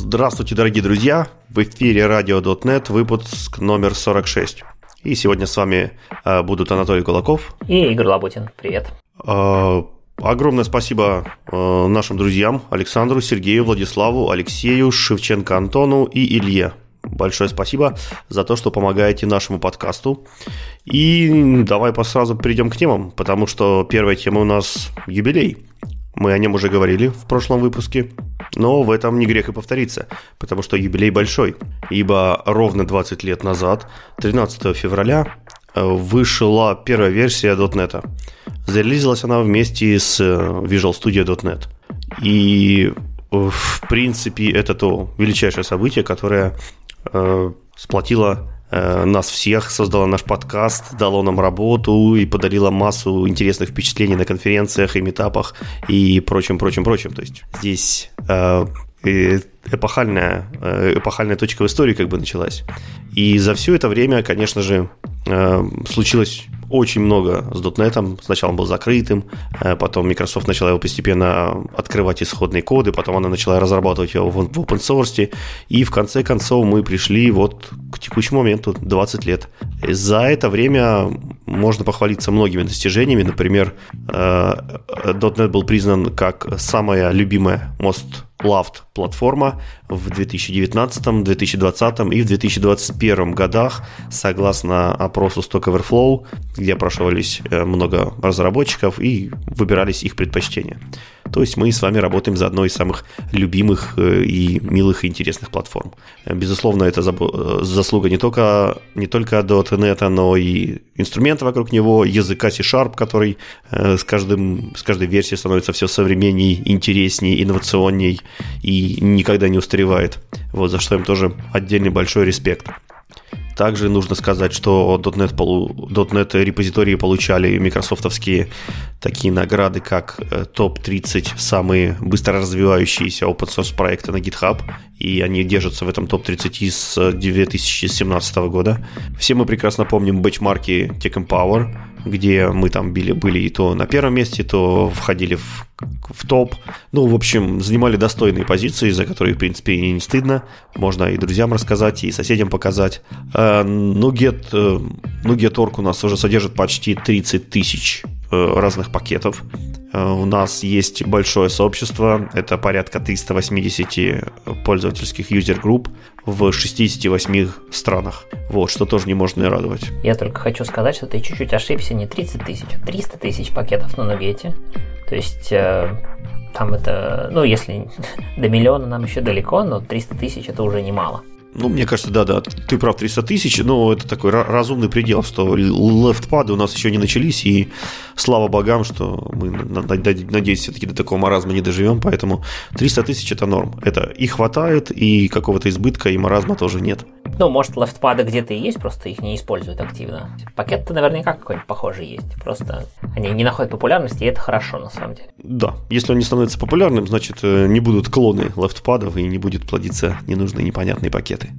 Здравствуйте, дорогие друзья! В эфире Radio.net, выпуск номер 46. И сегодня с вами э, будут Анатолий Кулаков и Игорь Лабутин. Привет. Э, огромное спасибо э, нашим друзьям Александру, Сергею, Владиславу, Алексею, Шевченко Антону и Илье. Большое спасибо за то, что помогаете нашему подкасту. И давай сразу перейдем к темам, потому что первая тема у нас юбилей. Мы о нем уже говорили в прошлом выпуске, но в этом не грех и повториться, потому что юбилей большой, ибо ровно 20 лет назад, 13 февраля, э, вышла первая версия .NET. Зарелизилась она вместе с э, Visual Studio .NET. И э, в принципе это то величайшее событие, которое э, сплотило нас всех, создала наш подкаст, дало нам работу и подарила массу интересных впечатлений на конференциях и метапах и прочим, прочим, прочим. То есть здесь э, эпохальная, э, эпохальная точка в истории как бы началась. И за все это время, конечно же, случилось очень много с .NET. Сначала он был закрытым, э, потом Microsoft начала его постепенно открывать исходные коды, потом она начала разрабатывать его в open source, и в конце концов мы пришли вот к текущему моменту, 20 лет. За это время можно похвалиться многими достижениями. Например, э, .NET был признан как самая любимая most loved платформа в 2019, 2020 и в 2021 годах, согласно опросу Stock Overflow, где опрашивались э, много разработчиков и выбирались их предпочтения. То есть мы с вами работаем за одной из самых любимых э, и милых и интересных платформ. Безусловно, это э, заслуга не только, не только .NET, но и инструмента вокруг него, языка C-Sharp, который с, каждым, с каждой версией становится все современней, интересней, инновационней и никогда не устаревает. Вот за что им тоже отдельный большой респект. Также нужно сказать, что .NET, полу... .NET репозитории получали микрософтовские такие награды, как э, топ-30 самые быстро развивающиеся open source проекты на GitHub, и они держатся в этом топ-30 с 2017 года. Все мы прекрасно помним бенчмарки TechEmpower, где мы там били, были и то на первом месте, то входили в, в топ. Ну, в общем, занимали достойные позиции, за которые, в принципе, и не стыдно. Можно и друзьям рассказать, и соседям показать. NuGet, NuGet.org у нас уже содержит почти 30 тысяч разных пакетов. У нас есть большое сообщество, это порядка 380 пользовательских user групп в 68 странах. Вот, что тоже не можно и радовать. Я только хочу сказать, что ты чуть-чуть ошибся, не 30 тысяч, а 300 тысяч пакетов на Нугете. То есть э, там это, ну, если до миллиона нам еще далеко, но 300 тысяч это уже немало. Ну, мне кажется, да-да, ты прав, 300 тысяч, но это такой разумный предел, что лефтпады у нас еще не начались, и слава богам, что мы, надеюсь, все-таки до такого маразма не доживем, поэтому 300 тысяч – это норм. Это и хватает, и какого-то избытка, и маразма тоже нет. Ну, может, лефтпады где-то и есть, просто их не используют активно. Пакет-то наверняка какой-нибудь похожий есть, просто они не находят популярности, и это хорошо, на самом деле. Да, если он не становится популярным, значит, э, не будут клоны лефтпадов, и не будет плодиться ненужные непонятные пакеты.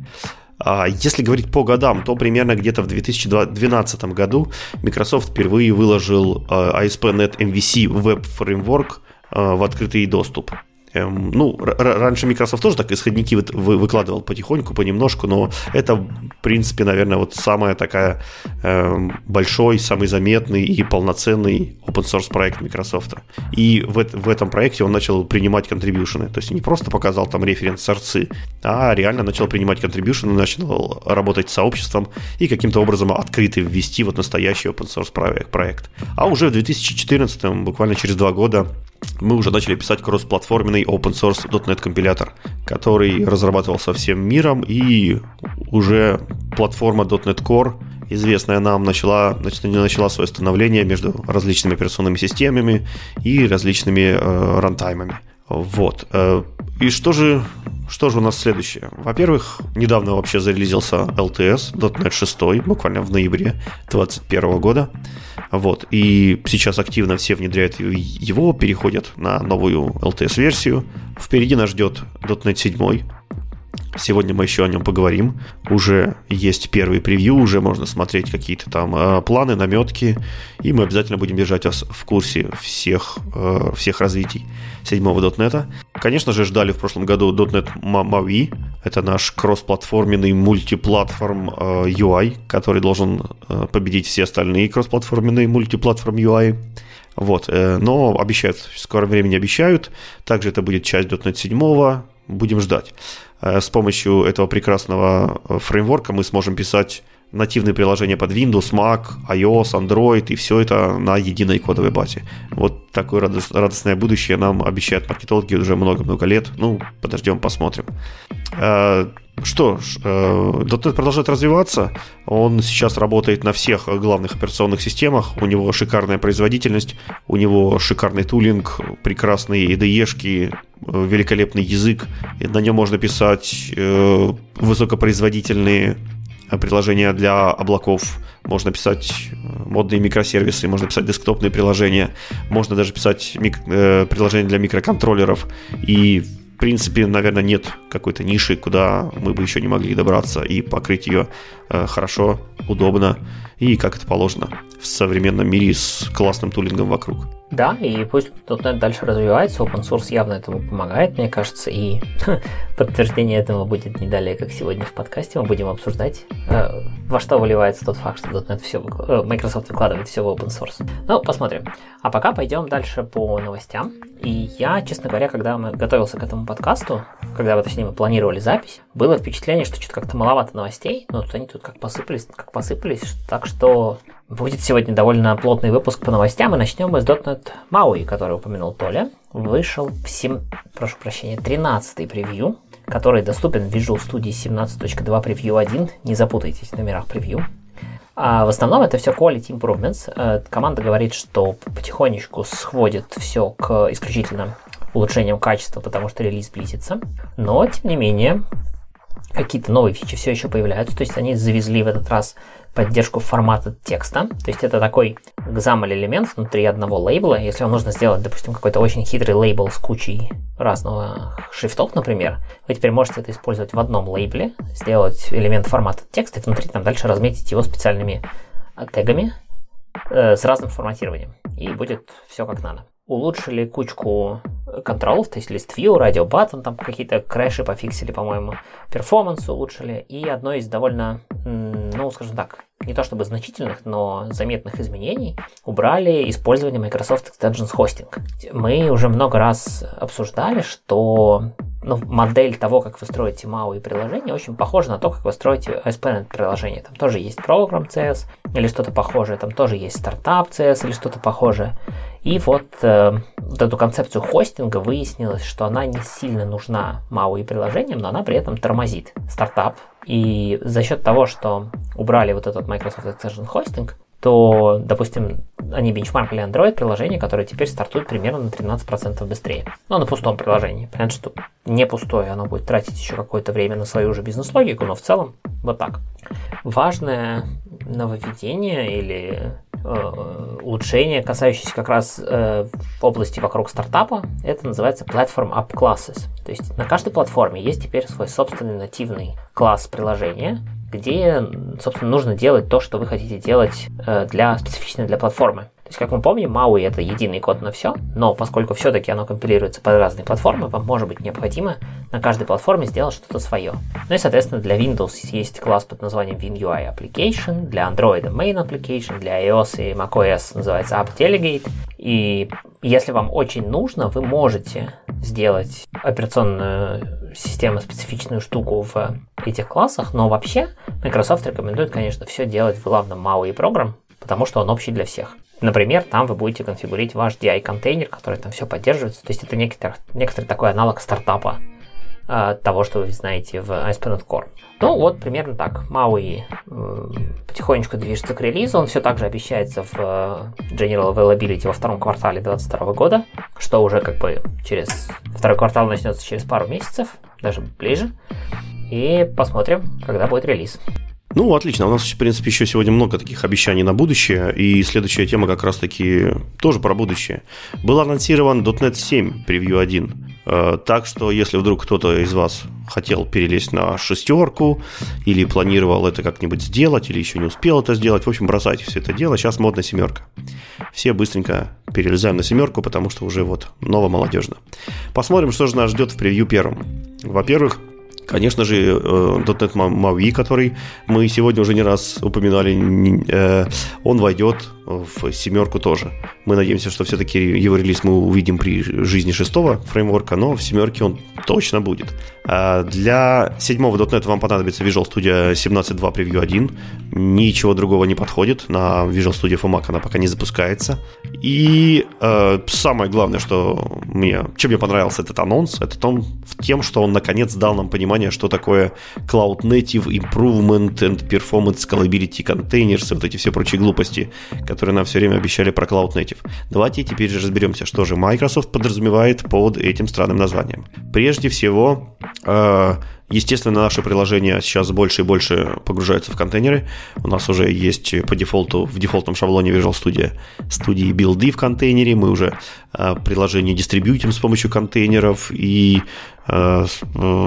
А если говорить по годам, то примерно где-то в 2012 году Microsoft впервые выложил а, ASP.NET MVC Web Framework а, в открытый доступ. Эм, ну, раньше Microsoft тоже так исходники вы, выкладывал потихоньку, понемножку, но это, в принципе, наверное, вот самая такая э, большой, самый заметный и полноценный open source проект Microsoft. И в, в этом проекте он начал принимать контрибьюшены. То есть не просто показал там референс сорцы, а реально начал принимать контрибьюшены, начал работать с сообществом и каким-то образом открыто ввести вот настоящий open source проект. А уже в 2014, буквально через два года, мы уже начали писать кроссплатформенный open source .NET компилятор, который разрабатывался всем миром, и уже платформа .NET Core известная нам, начала, начала свое становление между различными операционными системами и различными э, рантаймами. Вот. Э, и что же, что же у нас следующее? Во-первых, недавно вообще зарелизился LTS .NET 6, буквально в ноябре 2021 года. Вот. И сейчас активно все внедряют его, переходят на новую LTS-версию. Впереди нас ждет .NET 7, Сегодня мы еще о нем поговорим. Уже есть первый превью, уже можно смотреть какие-то там э, планы, наметки, и мы обязательно будем держать вас в курсе всех, э, всех развитий седьмого .NET. Конечно же, ждали в прошлом году .NET MAUI. Это наш кроссплатформенный мультиплатформ э, UI, который должен э, победить все остальные кроссплатформенные мультиплатформ UI. Вот, э, но обещают, в скором времени обещают. Также это будет часть .NET 7, будем ждать. Э, с помощью этого прекрасного э, фреймворка мы сможем писать нативные приложения под Windows, Mac, iOS, Android, и все это на единой кодовой базе. Вот такое радостное будущее нам обещают маркетологи уже много-много лет. Ну, подождем, посмотрим. Что ж, .NET продолжает развиваться. Он сейчас работает на всех главных операционных системах. У него шикарная производительность, у него шикарный тулинг, прекрасные IDE-шки, великолепный язык. На нем можно писать э, высокопроизводительные приложения для облаков, можно писать э, модные микросервисы, можно писать десктопные приложения, можно даже писать мик- э, приложения для микроконтроллеров. И принципе, наверное, нет какой-то ниши, куда мы бы еще не могли добраться и покрыть ее э, хорошо, удобно и как это положено в современном мире с классным тулингом вокруг. Да, и пусть .NET дальше развивается, open source явно этому помогает, мне кажется, и подтверждение этому будет не далее, как сегодня в подкасте. Мы будем обсуждать, э, во что выливается тот факт, что .NET все, э, Microsoft выкладывает все в open source. Ну, посмотрим. А пока пойдем дальше по новостям. И я, честно говоря, когда мы готовился к этому подкасту, когда, точнее, мы планировали запись, было впечатление, что что-то как-то маловато новостей, но тут они тут как посыпались, как посыпались, так что Будет сегодня довольно плотный выпуск по новостям, и начнем мы с .NET MAUI, который упомянул Толя. Вышел в 7, прошу прощения, 13-й превью, который доступен в Visual Studio 17.2 превью 1. Не запутайтесь в номерах превью. А в основном это все quality improvements. Э, команда говорит, что потихонечку сходит все к исключительно улучшениям качества, потому что релиз близится. Но, тем не менее, какие-то новые фичи все еще появляются. То есть они завезли в этот раз поддержку формата текста. То есть это такой XAML элемент внутри одного лейбла. Если вам нужно сделать, допустим, какой-то очень хитрый лейбл с кучей разного шрифтов, например, вы теперь можете это использовать в одном лейбле, сделать элемент формата текста и внутри там дальше разметить его специальными тегами э, с разным форматированием. И будет все как надо улучшили кучку контролов, то есть list view, radio button, там какие-то крэши пофиксили, по-моему, performance улучшили, и одно из довольно, ну, скажем так, не то чтобы значительных, но заметных изменений убрали использование Microsoft Extensions Hosting. Мы уже много раз обсуждали, что ну, модель того, как вы строите MAUI приложение, очень похожа на то, как вы строите ASP.NET приложение. Там тоже есть Program.cs или что-то похожее, там тоже есть стартап CS или что-то похожее. И вот, э, вот эту концепцию хостинга выяснилось, что она не сильно нужна MAU и приложениям, но она при этом тормозит стартап. И за счет того, что убрали вот этот Microsoft Extension Hosting, то, допустим, они бенчмаркали Android приложение, которое теперь стартует примерно на 13% быстрее. Но на пустом приложении. Понятно, что не пустое, оно будет тратить еще какое-то время на свою же бизнес-логику, но в целом вот так. Важное нововведение или э, улучшение, касающееся как раз э, области вокруг стартапа, это называется Platform App Classes. То есть на каждой платформе есть теперь свой собственный нативный класс приложения, где, собственно, нужно делать то, что вы хотите делать э, для, специфично для платформы. То есть, как мы помним, MAUI это единый код на все, но поскольку все-таки оно компилируется под разные платформы, вам может быть необходимо на каждой платформе сделать что-то свое. Ну и, соответственно, для Windows есть класс под названием WinUI Application, для Android Main Application, для iOS и macOS называется App Delegate. И если вам очень нужно, вы можете сделать операционную систему специфичную штуку в этих классах, но вообще Microsoft рекомендует, конечно, все делать в главном MAUI программ, потому что он общий для всех. Например, там вы будете конфигурить ваш DI-контейнер, который там все поддерживается. То есть это некоторый, некоторый такой аналог стартапа э, того, что вы знаете в ASP.NET Core. Ну вот, примерно так. MAUI э, потихонечку движется к релизу. Он все так же обещается в э, General Availability во втором квартале 2022 года, что уже как бы через второй квартал начнется через пару месяцев, даже ближе. И посмотрим, когда будет релиз. Ну, отлично. У нас, в принципе, еще сегодня много таких обещаний на будущее. И следующая тема как раз-таки тоже про будущее. Был анонсирован .NET 7 превью 1. Э, так что, если вдруг кто-то из вас хотел перелезть на шестерку, или планировал это как-нибудь сделать, или еще не успел это сделать. В общем, бросайте все это дело. Сейчас модная семерка. Все быстренько перелезаем на семерку, потому что уже вот ново-молодежно. Посмотрим, что же нас ждет в превью первом. Во-первых, Конечно же, э, .NET MAUI, который мы сегодня уже не раз упоминали, э, он войдет в семерку тоже. Мы надеемся, что все-таки его релиз мы увидим при жизни шестого фреймворка, но в семерке он точно будет. А для седьмого .NET вам понадобится Visual Studio 17.2 Preview 1. Ничего другого не подходит. На Visual Studio for Mac она пока не запускается. И э, самое главное, что мне, чем мне понравился этот анонс, это том, в тем, что он наконец дал нам понимание, что такое Cloud Native Improvement and Performance Scalability Containers вот эти все прочие глупости, которые нам все время обещали про Cloud Native. Давайте теперь же разберемся, что же Microsoft подразумевает под этим странным названием. Прежде всего, э, Естественно, наше приложение сейчас больше и больше погружается в контейнеры. У нас уже есть по дефолту, в дефолтном шаблоне Visual Studio студии билды в контейнере. Мы уже э, приложение дистрибьютим с помощью контейнеров и э,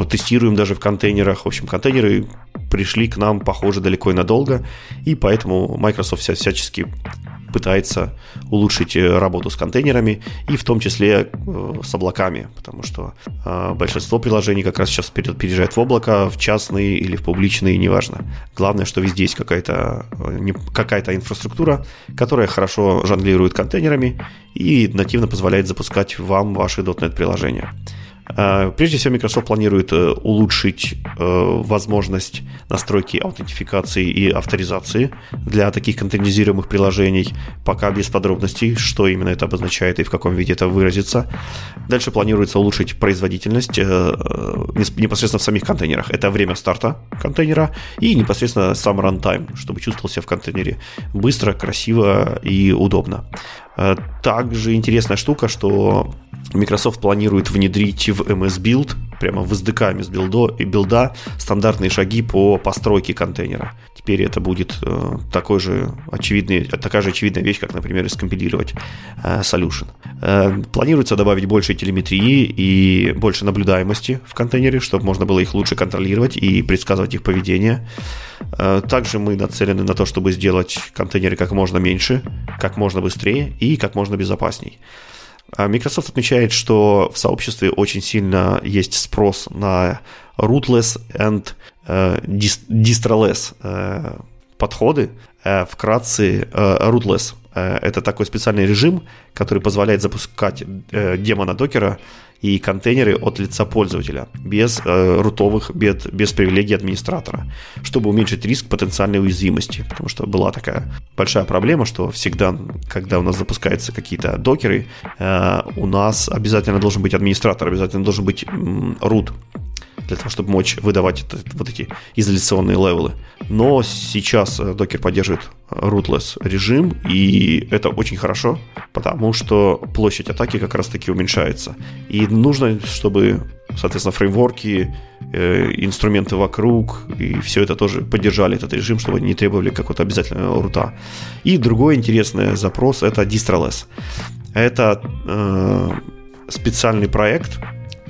тестируем даже в контейнерах. В общем, контейнеры пришли к нам, похоже, далеко и надолго, и поэтому Microsoft всячески пытается улучшить э, работу с контейнерами и в том числе э, с облаками, потому что э, большинство приложений как раз сейчас переезжает в облако, в частные или в публичные, неважно. Главное, что везде есть какая-то какая инфраструктура, которая хорошо жонглирует контейнерами и нативно позволяет запускать вам ваши .NET приложения. Э, прежде всего, Microsoft планирует э, улучшить э, возможность настройки аутентификации и авторизации для таких контейнеризируемых приложений, пока без подробностей, что именно это обозначает и в каком виде это выразится. Дальше планируется улучшить производительность непосредственно в самих контейнерах. Это время старта контейнера и непосредственно сам рантайм, чтобы чувствовал себя в контейнере быстро, красиво и удобно. Также интересная штука, что Microsoft планирует внедрить в MS Build, прямо в SDK MS Build и билда стандартные шаги по постройке контейнера. Теперь это будет э, такой же очевидный, такая же очевидная вещь, как, например, скомпилировать э, solution. Э, планируется добавить больше телеметрии и больше наблюдаемости в контейнере, чтобы можно было их лучше контролировать и предсказывать их поведение. Также мы нацелены на то, чтобы сделать контейнеры как можно меньше, как можно быстрее и как можно безопасней. А Microsoft отмечает, что в сообществе очень сильно есть спрос на rootless and э, distroless э, подходы. Э, вкратце, rootless это такой специальный режим, который позволяет запускать демона докера и контейнеры от лица пользователя, без рутовых, без, без привилегий администратора, чтобы уменьшить риск потенциальной уязвимости. Потому что была такая большая проблема, что всегда, когда у нас запускаются какие-то докеры, у нас обязательно должен быть администратор, обязательно должен быть root для того, чтобы мочь выдавать это, вот эти изоляционные левелы. Но сейчас э, докер поддерживает rootless режим, и это очень хорошо, потому что площадь атаки как раз-таки уменьшается. И нужно, чтобы, соответственно, фреймворки, э, инструменты вокруг, и все это тоже поддержали этот режим, чтобы не требовали какого-то обязательного рута. И другой интересный запрос – это distroless. Это э, специальный проект,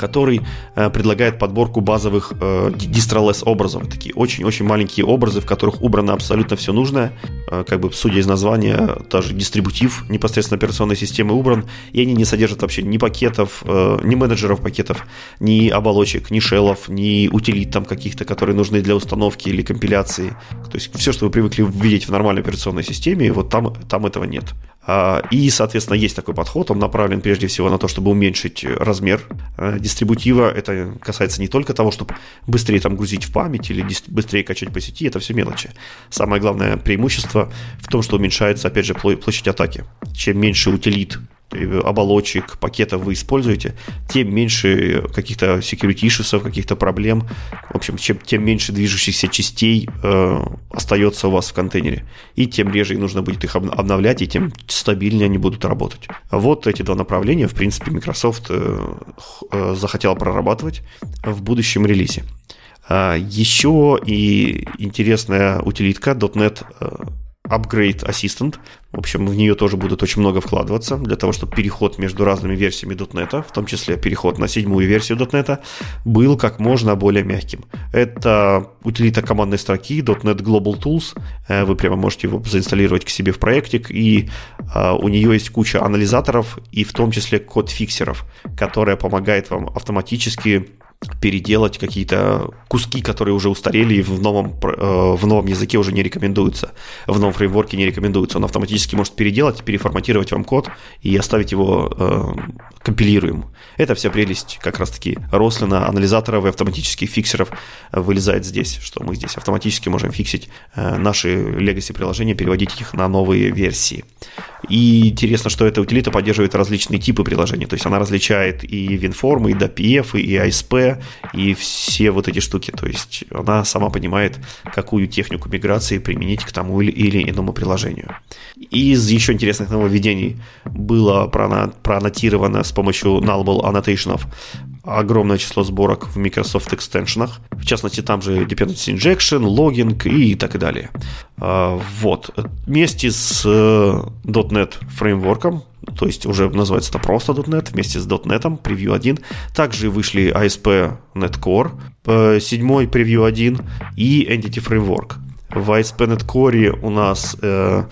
который э, предлагает подборку базовых э, distroless образов. Такие очень-очень маленькие образы, в которых убрано абсолютно все нужное. Э, как бы, судя из названия, даже дистрибутив непосредственно операционной системы убран, и они не содержат вообще ни пакетов, э, ни менеджеров пакетов, ни оболочек, ни шеллов, ни утилит там каких-то, которые нужны для установки или компиляции. То есть все, что вы привыкли видеть в нормальной операционной системе, вот там, там этого нет. А, и, соответственно, есть такой подход, он направлен прежде всего на то, чтобы уменьшить размер э, дистрибутива. Это касается не только того, чтобы быстрее там грузить в память или быстрее качать по сети, это все мелочи. Самое главное преимущество в том, что уменьшается, опять же, площадь атаки. Чем меньше утилит оболочек, пакетов вы используете, тем меньше каких-то security issues, каких-то проблем. В общем, чем, тем меньше движущихся частей э, остается у вас в контейнере. И тем реже нужно будет их обновлять, и тем стабильнее они будут работать. Вот эти два направления, в принципе, Microsoft э, э, захотела прорабатывать в будущем релизе. А, еще и интересная утилитка .NET Upgrade Assistant. В общем, в нее тоже будут очень много вкладываться для того, чтобы переход между разными версиями .NET, в том числе переход на седьмую версию .NET, был как можно более мягким. Это утилита командной строки .NET Global Tools. Э, вы прямо можете его заинсталлировать к себе в проектик, и э, у нее есть куча анализаторов и в том числе код-фиксеров, которая помогает вам автоматически переделать какие-то куски, которые уже устарели и в новом, э, в новом языке уже не рекомендуются, в новом фреймворке не рекомендуется. Он автоматически может переделать, переформатировать вам код и оставить его э, компилируемым. Это вся прелесть как раз-таки Рослина, анализаторов и автоматических фиксеров вылезает здесь, что мы здесь автоматически можем фиксить э, наши legacy приложения, переводить их на новые версии. И интересно, что эта утилита поддерживает различные типы приложений, то есть она различает и WinForm, и DPF, и И все вот эти штуки. То есть она сама понимает, какую технику миграции применить к тому или, или иному приложению. Из еще интересных нововведений было проаннотировано с помощью nullable annotation огромное число сборок в Microsoft Extension. В частности, там же Dependency Injection, логинг и так далее. А, вот. Вместе с э, .NET фреймворком то есть уже называется это просто .NET вместе с .NET, превью 1. Также вышли ASP .NET Core, 7 превью 1 и Entity Framework. В ASP.NET Core у нас э,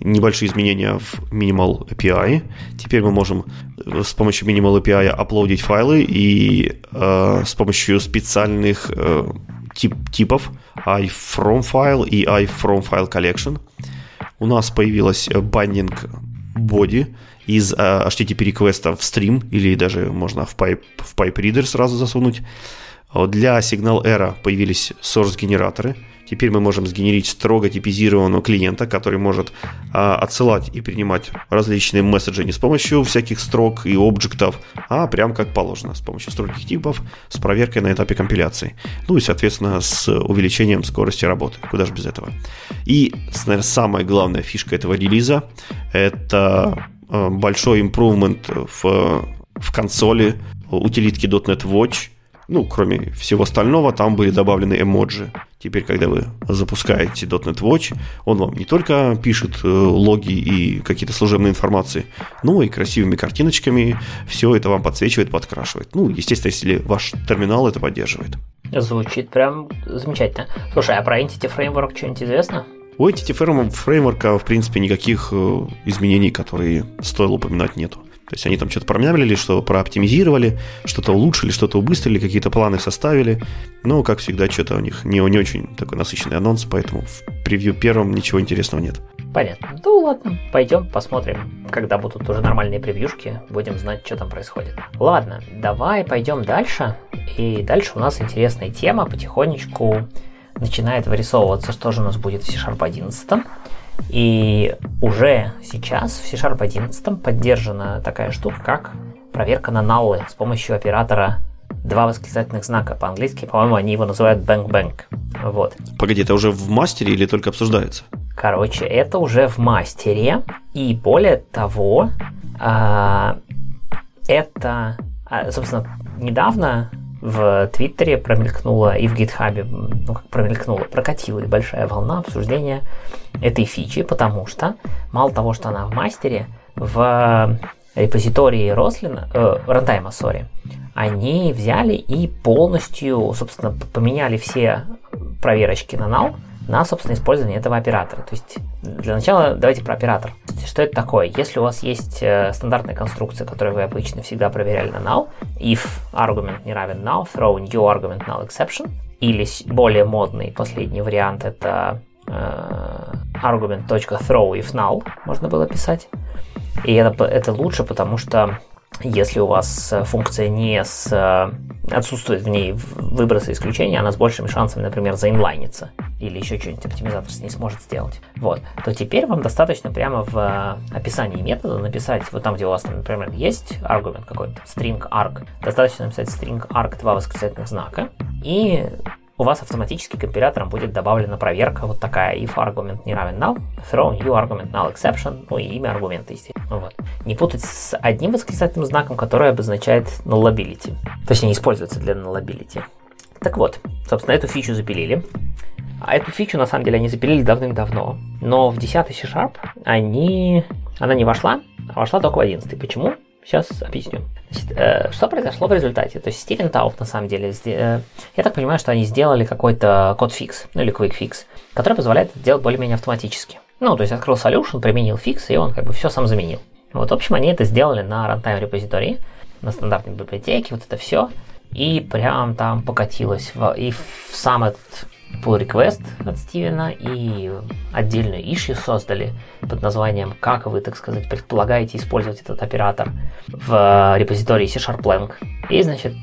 небольшие изменения в Minimal API. Теперь мы можем э, с помощью Minimal API аплодить файлы и э, с помощью специальных э, тип, типов iFromFile и iFromFile Collection у нас появилась binding body из э, HTTP реквеста в стрим или даже можно в pipe, в pipe reader сразу засунуть. Для Signal Era появились source генераторы – Теперь мы можем сгенерить строго типизированного клиента, который может а, отсылать и принимать различные месседжи не с помощью всяких строк и объектов, а прям как положено, с помощью строгих типов, с проверкой на этапе компиляции. Ну и, соответственно, с увеличением скорости работы. Куда же без этого. И, наверное, самая главная фишка этого релиза – это а, большой импровмент в, в консоли утилитки .NET Watch – ну, кроме всего остального, там были добавлены эмоджи. Теперь, когда вы запускаете .NET Watch, он вам не только пишет э, логи и какие-то служебные информации, но и красивыми картиночками все это вам подсвечивает, подкрашивает. Ну, естественно, если ваш терминал это поддерживает. Звучит прям замечательно. Слушай, а про Entity Framework что-нибудь известно? У Entity Framework, в принципе, никаких э, изменений, которые стоило упоминать, нету. То есть они там что-то промямлили, что прооптимизировали, что-то улучшили, что-то убыстрили, какие-то планы составили. Но, как всегда, что-то у них не, не очень такой насыщенный анонс, поэтому в превью первом ничего интересного нет. Понятно. Ну ладно, пойдем посмотрим, когда будут уже нормальные превьюшки, будем знать, что там происходит. Ладно, давай пойдем дальше. И дальше у нас интересная тема, потихонечку начинает вырисовываться, что же у нас будет в C-Sharp 11. И уже сейчас в C-Sharp 11 поддержана такая штука, как проверка на наллы с помощью оператора два восклицательных знака. По-английски, по-моему, они его называют bang-bang. Вот. Погоди, это уже в мастере или только обсуждается? Короче, это уже в мастере. И более того, а, это, а, собственно, недавно в Твиттере промелькнула и в Гитхабе, ну как промелькнула, прокатилась большая волна обсуждения этой фичи, потому что мало того, что она в мастере, в репозитории Рослина, э, рантайма, сори, они взяли и полностью, собственно, поменяли все проверочки на null, на, собственно, использование этого оператора. То есть, для начала давайте про оператор. Что это такое? Если у вас есть э, стандартная конструкция, которую вы обычно всегда проверяли на null, if argument не равен null, throw new argument null exception, или более модный последний вариант это э, argument.throw if null можно было писать. И это, это лучше, потому что если у вас э, функция не с, э, отсутствует в ней выбросы исключения, она с большими шансами, например, заинлайнится или еще что-нибудь оптимизатор с ней сможет сделать, вот, то теперь вам достаточно прямо в э, описании метода написать, вот там, где у вас, например, есть аргумент какой-то, string arg, достаточно написать string arg два восклицательных знака, и у вас автоматически компилятором будет добавлена проверка вот такая if argument не равен null, throw new ArgumentNullException, ну и имя аргумента, естественно. Вот. Не путать с одним восклицательным знаком, который обозначает nullability. То есть они используются для nullability. Так вот, собственно, эту фичу запилили. А эту фичу, на самом деле, они запилили давным-давно. Но в 10 C-Sharp они... она не вошла, а вошла только в 11. Почему? Сейчас объясню. Значит, э, что произошло в результате? То есть Стивен Тауб, на самом деле, э, я так понимаю, что они сделали какой-то code fix, ну или quick-fix, который позволяет это делать более-менее автоматически. Ну, то есть открыл solution, применил фикс, и он как бы все сам заменил. Вот, в общем, они это сделали на runtime репозитории, на стандартной библиотеке, вот это все, и прям там покатилось в, и в сам этот pull request от Стивена и отдельную issue создали под названием «Как вы, так сказать, предполагаете использовать этот оператор в репозитории C-Sharp И, значит,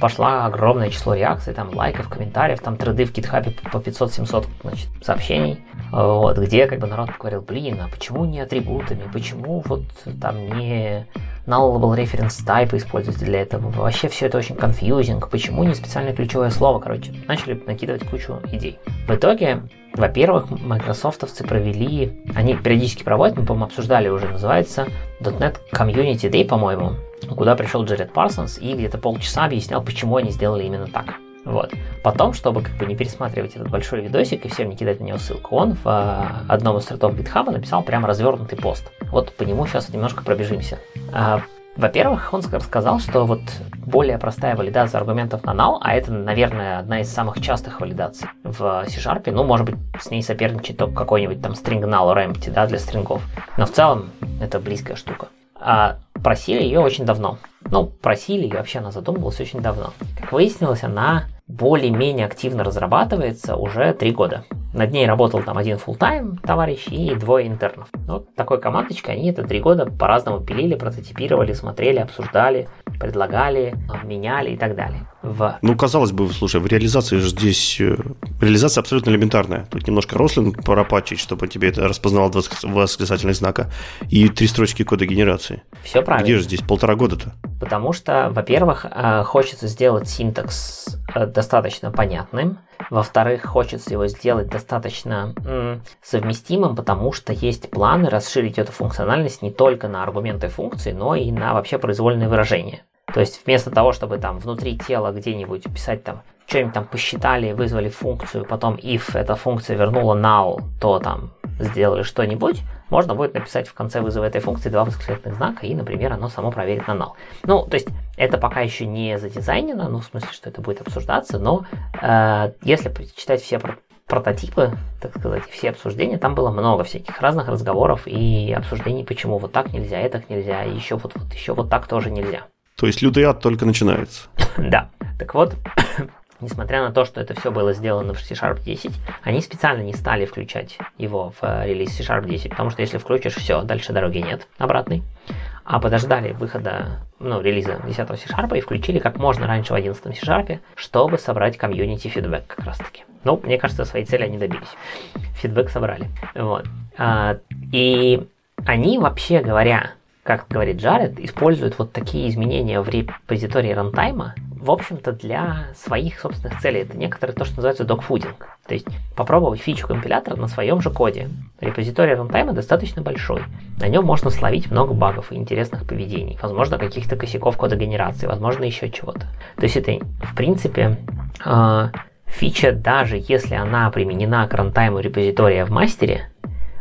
пошла огромное число реакций, там лайков, комментариев, там треды в гитхабе по 500-700 значит, сообщений, вот, где как бы народ говорил, блин, а почему не атрибутами, почему вот там не nullable reference type используете для этого. Вообще все это очень confusing. Почему не специальное ключевое слово? Короче, начали накидывать кучу идей. В итоге, во-первых, майкрософтовцы провели, они периодически проводят, мы, по-моему, обсуждали уже, называется .NET Community Day, по-моему, куда пришел Джеред Парсонс и где-то полчаса объяснял, почему они сделали именно так. Вот. Потом, чтобы как бы не пересматривать этот большой видосик и всем не кидать на него ссылку, он в а, одном из стартов GitHub написал прямо развернутый пост. Вот по нему сейчас немножко пробежимся. А, во-первых, он сказал, что вот более простая валидация аргументов на null, а это, наверное, одна из самых частых валидаций в C-Sharp, ну, может быть, с ней соперничает только какой-нибудь там string null or empty, да, для стрингов. Но в целом это близкая штука. А просили ее очень давно. Ну, просили, и вообще она задумывалась очень давно. Как выяснилось, она более-менее активно разрабатывается уже три года. Над ней работал там один full-time товарищ и двое интернов. Вот такой командочкой они это три года по-разному пилили, прототипировали, смотрели, обсуждали, предлагали, меняли и так далее. В... Ну, казалось бы, слушай, в реализации же здесь... Э, реализация абсолютно элементарная. Тут немножко рослин пропатчить, чтобы тебе это распознавал два восклицательных знака, и три строчки кода генерации. Все правильно. Где же здесь полтора года-то? Потому что, во-первых, э, хочется сделать синтакс э, достаточно понятным, во-вторых, хочется его сделать достаточно м, совместимым, потому что есть планы расширить эту функциональность не только на аргументы функции, но и на вообще произвольные выражения. То есть вместо того, чтобы там внутри тела где-нибудь писать там что-нибудь там посчитали, вызвали функцию, потом if эта функция вернула null, то там сделали что-нибудь, можно будет написать в конце вызова этой функции два восклицательных знака, и, например, оно само проверит на null. Ну, то есть, это пока еще не задизайнено, ну, в смысле, что это будет обсуждаться, но э, если читать все прототипы, так сказать, все обсуждения, там было много всяких разных разговоров и обсуждений, почему вот так нельзя, это нельзя, еще вот, вот, еще вот так тоже нельзя. То есть лютый ад только начинается. да. Так вот, несмотря на то, что это все было сделано в C-Sharp 10, они специально не стали включать его в э, релиз C-Sharp 10, потому что если включишь все, дальше дороги нет обратной. А подождали выхода, ну, релиза 10 C-Sharp и включили как можно раньше в 11 C-Sharp, чтобы собрать комьюнити фидбэк как раз таки. Ну, мне кажется, своей цели они добились. Фидбэк собрали. Вот. А, и они, вообще говоря, как говорит Джаред, используют вот такие изменения в репозитории рантайма в общем-то, для своих собственных целей. Это некоторое то, что называется докфудинг. То есть попробовать фичу компилятора на своем же коде. Репозиторий рантайма достаточно большой. На нем можно словить много багов и интересных поведений. Возможно, каких-то косяков кода генерации, возможно, еще чего-то. То есть это, в принципе, э, фича, даже если она применена к рантайму репозитория в мастере,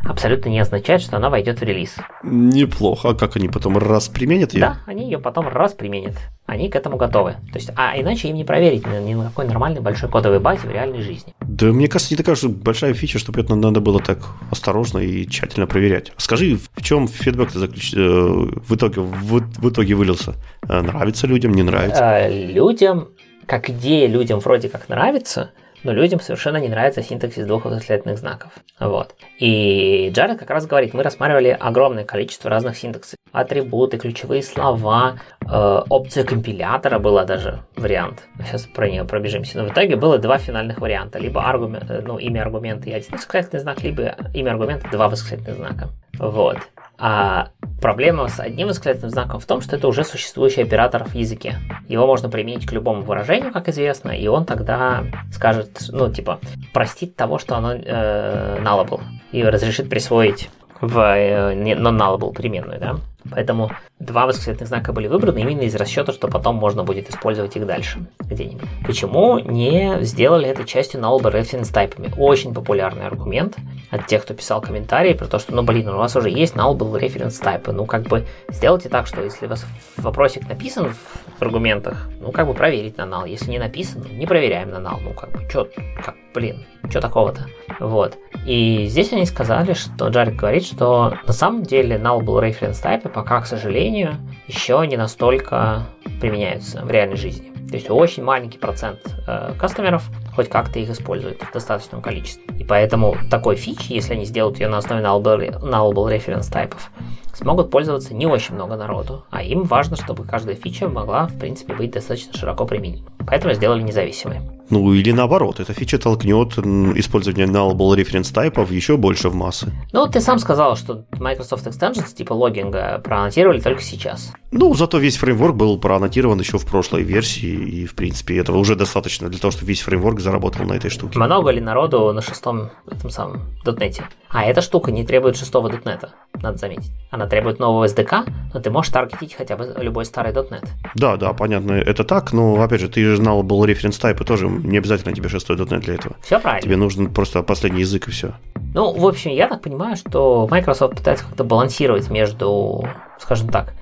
абсолютно не означает, что она войдет в релиз. Неплохо. А как они потом раз применят ее? Да, они ее потом раз применят. Они к этому готовы. То есть, а иначе им не проверить ни на какой нормальной большой кодовой базе в реальной жизни. Да, мне кажется, не такая уж большая фича, чтобы это надо было так осторожно и тщательно проверять. Скажи, в чем фидбэк заключ... Э, в, итоге, в, в итоге вылился? Э, нравится людям, не нравится? Э, людям, как идея людям вроде как нравится – но людям совершенно не нравится синтаксис двух восклицательных знаков. Вот. И Джаред как раз говорит, мы рассматривали огромное количество разных синтаксов. Атрибуты, ключевые слова, э, опция компилятора была даже вариант. Сейчас про нее пробежимся. Но в итоге было два финальных варианта. Либо аргумент, э, ну, имя аргумента и один восклицательный знак, либо имя аргумента два восклицательных знака. Вот. А проблема с одним восклицательным знаком в том, что это уже существующий оператор в языке. Его можно применить к любому выражению, как известно, и он тогда скажет, ну, типа, простит того, что оно э, nullable, и разрешит присвоить в э, non-nullable переменную, да. Поэтому два восклицательных знака были выбраны именно из расчета, что потом можно будет использовать их дальше где-нибудь. Почему не сделали это частью nullable reference тайпами? Очень популярный аргумент от тех, кто писал комментарии про то, что, ну блин, у вас уже есть nullable reference тайпы, ну как бы сделайте так, что если у вас вопросик написан в аргументах, ну как бы проверить на null. Если не написан, не проверяем на null. Ну как бы, что, как, блин, что такого-то? Вот. И здесь они сказали, что Джаред говорит, что на самом деле nullable reference тайпы пока, к сожалению, еще не настолько применяются в реальной жизни. То есть очень маленький процент э, кастомеров хоть как-то их используют в достаточном количестве. И поэтому такой фич, если они сделают ее на основе nullable, nullable reference тайпов, смогут пользоваться не очень много народу, а им важно, чтобы каждая фича могла, в принципе, быть достаточно широко применима. Поэтому сделали независимые. Ну или наоборот, эта фича толкнет использование nullable reference тайпов еще больше в массы. Ну, ты сам сказал, что Microsoft Extensions типа логинга проаннотировали только сейчас. Ну, зато весь фреймворк был проаннотирован еще в прошлой версии, и, в принципе, этого уже достаточно для того, чтобы весь фреймворк заработал на этой штуке. Много ли народу на шестом этом самом дотнете? А эта штука не требует шестого дотнета, надо заметить. Она требует нового SDK, но ты можешь таргетить хотя бы любой старый .NET. Да, да, понятно, это так, но, опять же, ты же знал был reference type, и тоже не обязательно тебе шестой .NET для этого. Все правильно. Тебе нужен просто последний язык и все. Ну, в общем, я так понимаю, что Microsoft пытается как-то балансировать между, скажем так,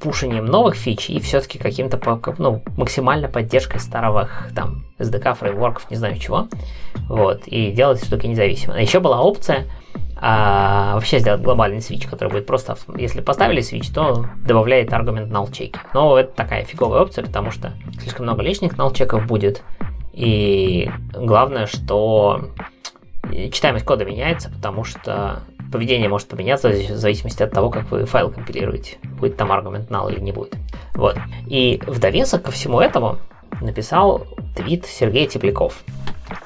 пушением новых фич и все-таки каким-то ну, максимально поддержкой старых там SDK, фреймворков, не знаю чего. Вот, и делать штуки независимо. А еще была опция а, вообще сделать глобальный свич, который будет просто, если поставили свич, то добавляет аргумент null чеки. Но это такая фиговая опция, потому что слишком много лишних null чеков будет. И главное, что читаемость кода меняется, потому что поведение может поменяться в зависимости от того, как вы файл компилируете. Будет там аргумент null или не будет. Вот. И в довесок ко всему этому написал твит Сергей Тепляков.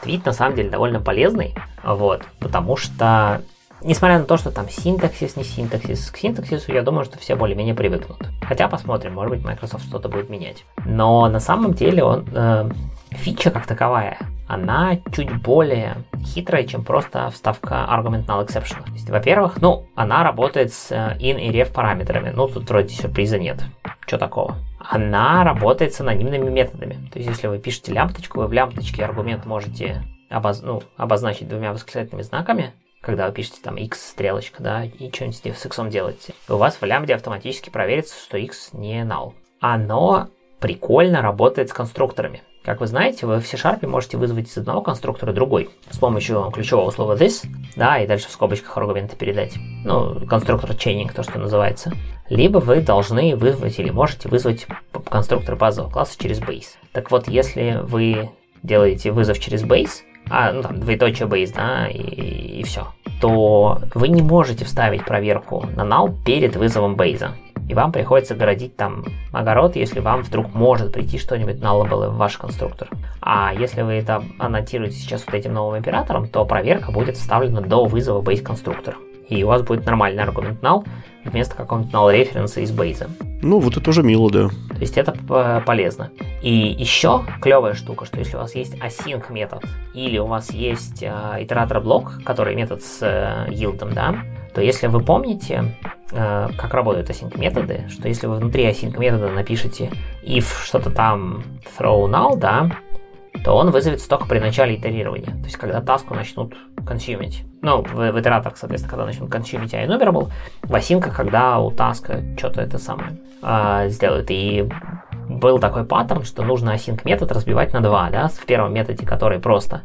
Твит на самом деле довольно полезный, вот, потому что Несмотря на то, что там синтаксис, не синтаксис, к синтаксису я думаю, что все более-менее привыкнут. Хотя посмотрим, может быть Microsoft что-то будет менять. Но на самом деле он, э, фича как таковая, она чуть более хитрая, чем просто вставка argument null exception. Во-первых, ну, она работает с э, in и ref параметрами. Ну, тут вроде сюрприза нет. Что такого? Она работает с анонимными методами. То есть, если вы пишете лямпточку, вы в лямпточке аргумент можете обоз... ну, обозначить двумя восклицательными знаками, когда вы пишете там x стрелочка, да, и что-нибудь с x делаете, у вас в лямбде автоматически проверится, что x не null. Оно прикольно работает с конструкторами. Как вы знаете, вы в C-Sharp можете вызвать из одного конструктора другой с помощью ключевого слова this, да, и дальше в скобочках аргументы передать. Ну, конструктор chaining, то, что называется. Либо вы должны вызвать или можете вызвать конструктор базового класса через base. Так вот, если вы делаете вызов через base, а, ну там, двоеточие base, да, и, и все, то вы не можете вставить проверку на null перед вызовом бейза. И вам приходится городить там огород, если вам вдруг может прийти что-нибудь nullable в ваш конструктор. А если вы это аннотируете сейчас вот этим новым оператором, то проверка будет вставлена до вызова base конструктора и у вас будет нормальный аргумент null вместо какого-нибудь null референса из бейза. Ну, вот это тоже мило, да. То есть это полезно. И еще клевая штука, что если у вас есть async метод, или у вас есть э, итератор блок, который метод с э, yield, да, то если вы помните, э, как работают async методы, что если вы внутри async метода напишете if что-то там throw null, да, то он вызовется только при начале итерирования. То есть, когда таску начнут консюмить. Ну, в, в итераторах, соответственно, когда начнут консюмить iEnumerable, в осинках, когда у таска что-то это самое э, сделают. И был такой паттерн, что нужно async метод разбивать на два, да, в первом методе, который просто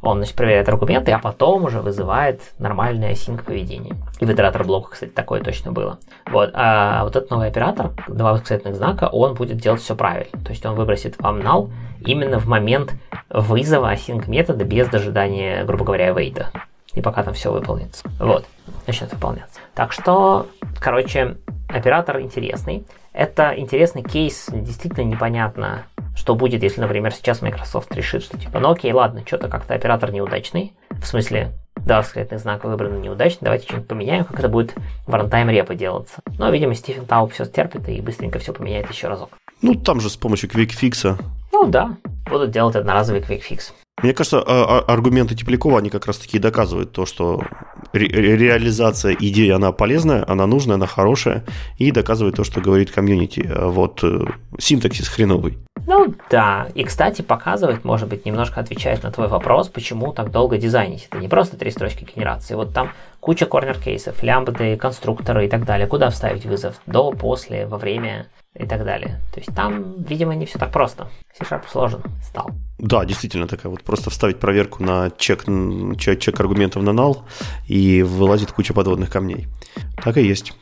он, значит, проверяет аргументы, а потом уже вызывает нормальное async поведение. И в итератор блока, кстати, такое точно было. Вот. А вот этот новый оператор, два восклицательных знака, он будет делать все правильно. То есть он выбросит вам null именно в момент вызова async метода без дожидания, грубо говоря, wait. И пока там все выполнится. Вот. Начнет выполняться. Так что, короче, оператор интересный. Это интересный кейс, действительно непонятно, что будет, если, например, сейчас Microsoft решит, что типа, ну окей, ладно, что-то как-то оператор неудачный, в смысле, да, восклицательный знак выбран неудачно, давайте что-нибудь поменяем, как это будет в runtime репо делаться. Но, видимо, Стивен Тауб все стерпит и быстренько все поменяет еще разок. Ну, там же с помощью квикфикса. Ну да, будут делать одноразовый quick fix. Мне кажется, а, а, аргументы Теплякова, они как раз таки доказывают то, что ре- реализация идеи, она полезная, она нужная, она хорошая, и доказывает то, что говорит комьюнити. А вот э, синтаксис хреновый. Ну да, и, кстати, показывает, может быть, немножко отвечает на твой вопрос, почему так долго дизайнить. Это не просто три строчки генерации. Вот там куча корнер-кейсов, лямбды, конструкторы и так далее. Куда вставить вызов? До, после, во время и так далее. То есть там, видимо, не все так просто. C-Sharp сложен стал. Да, действительно такая вот просто вставить проверку на чек, чек, чек аргументов на null и вылазит куча подводных камней. Так и есть.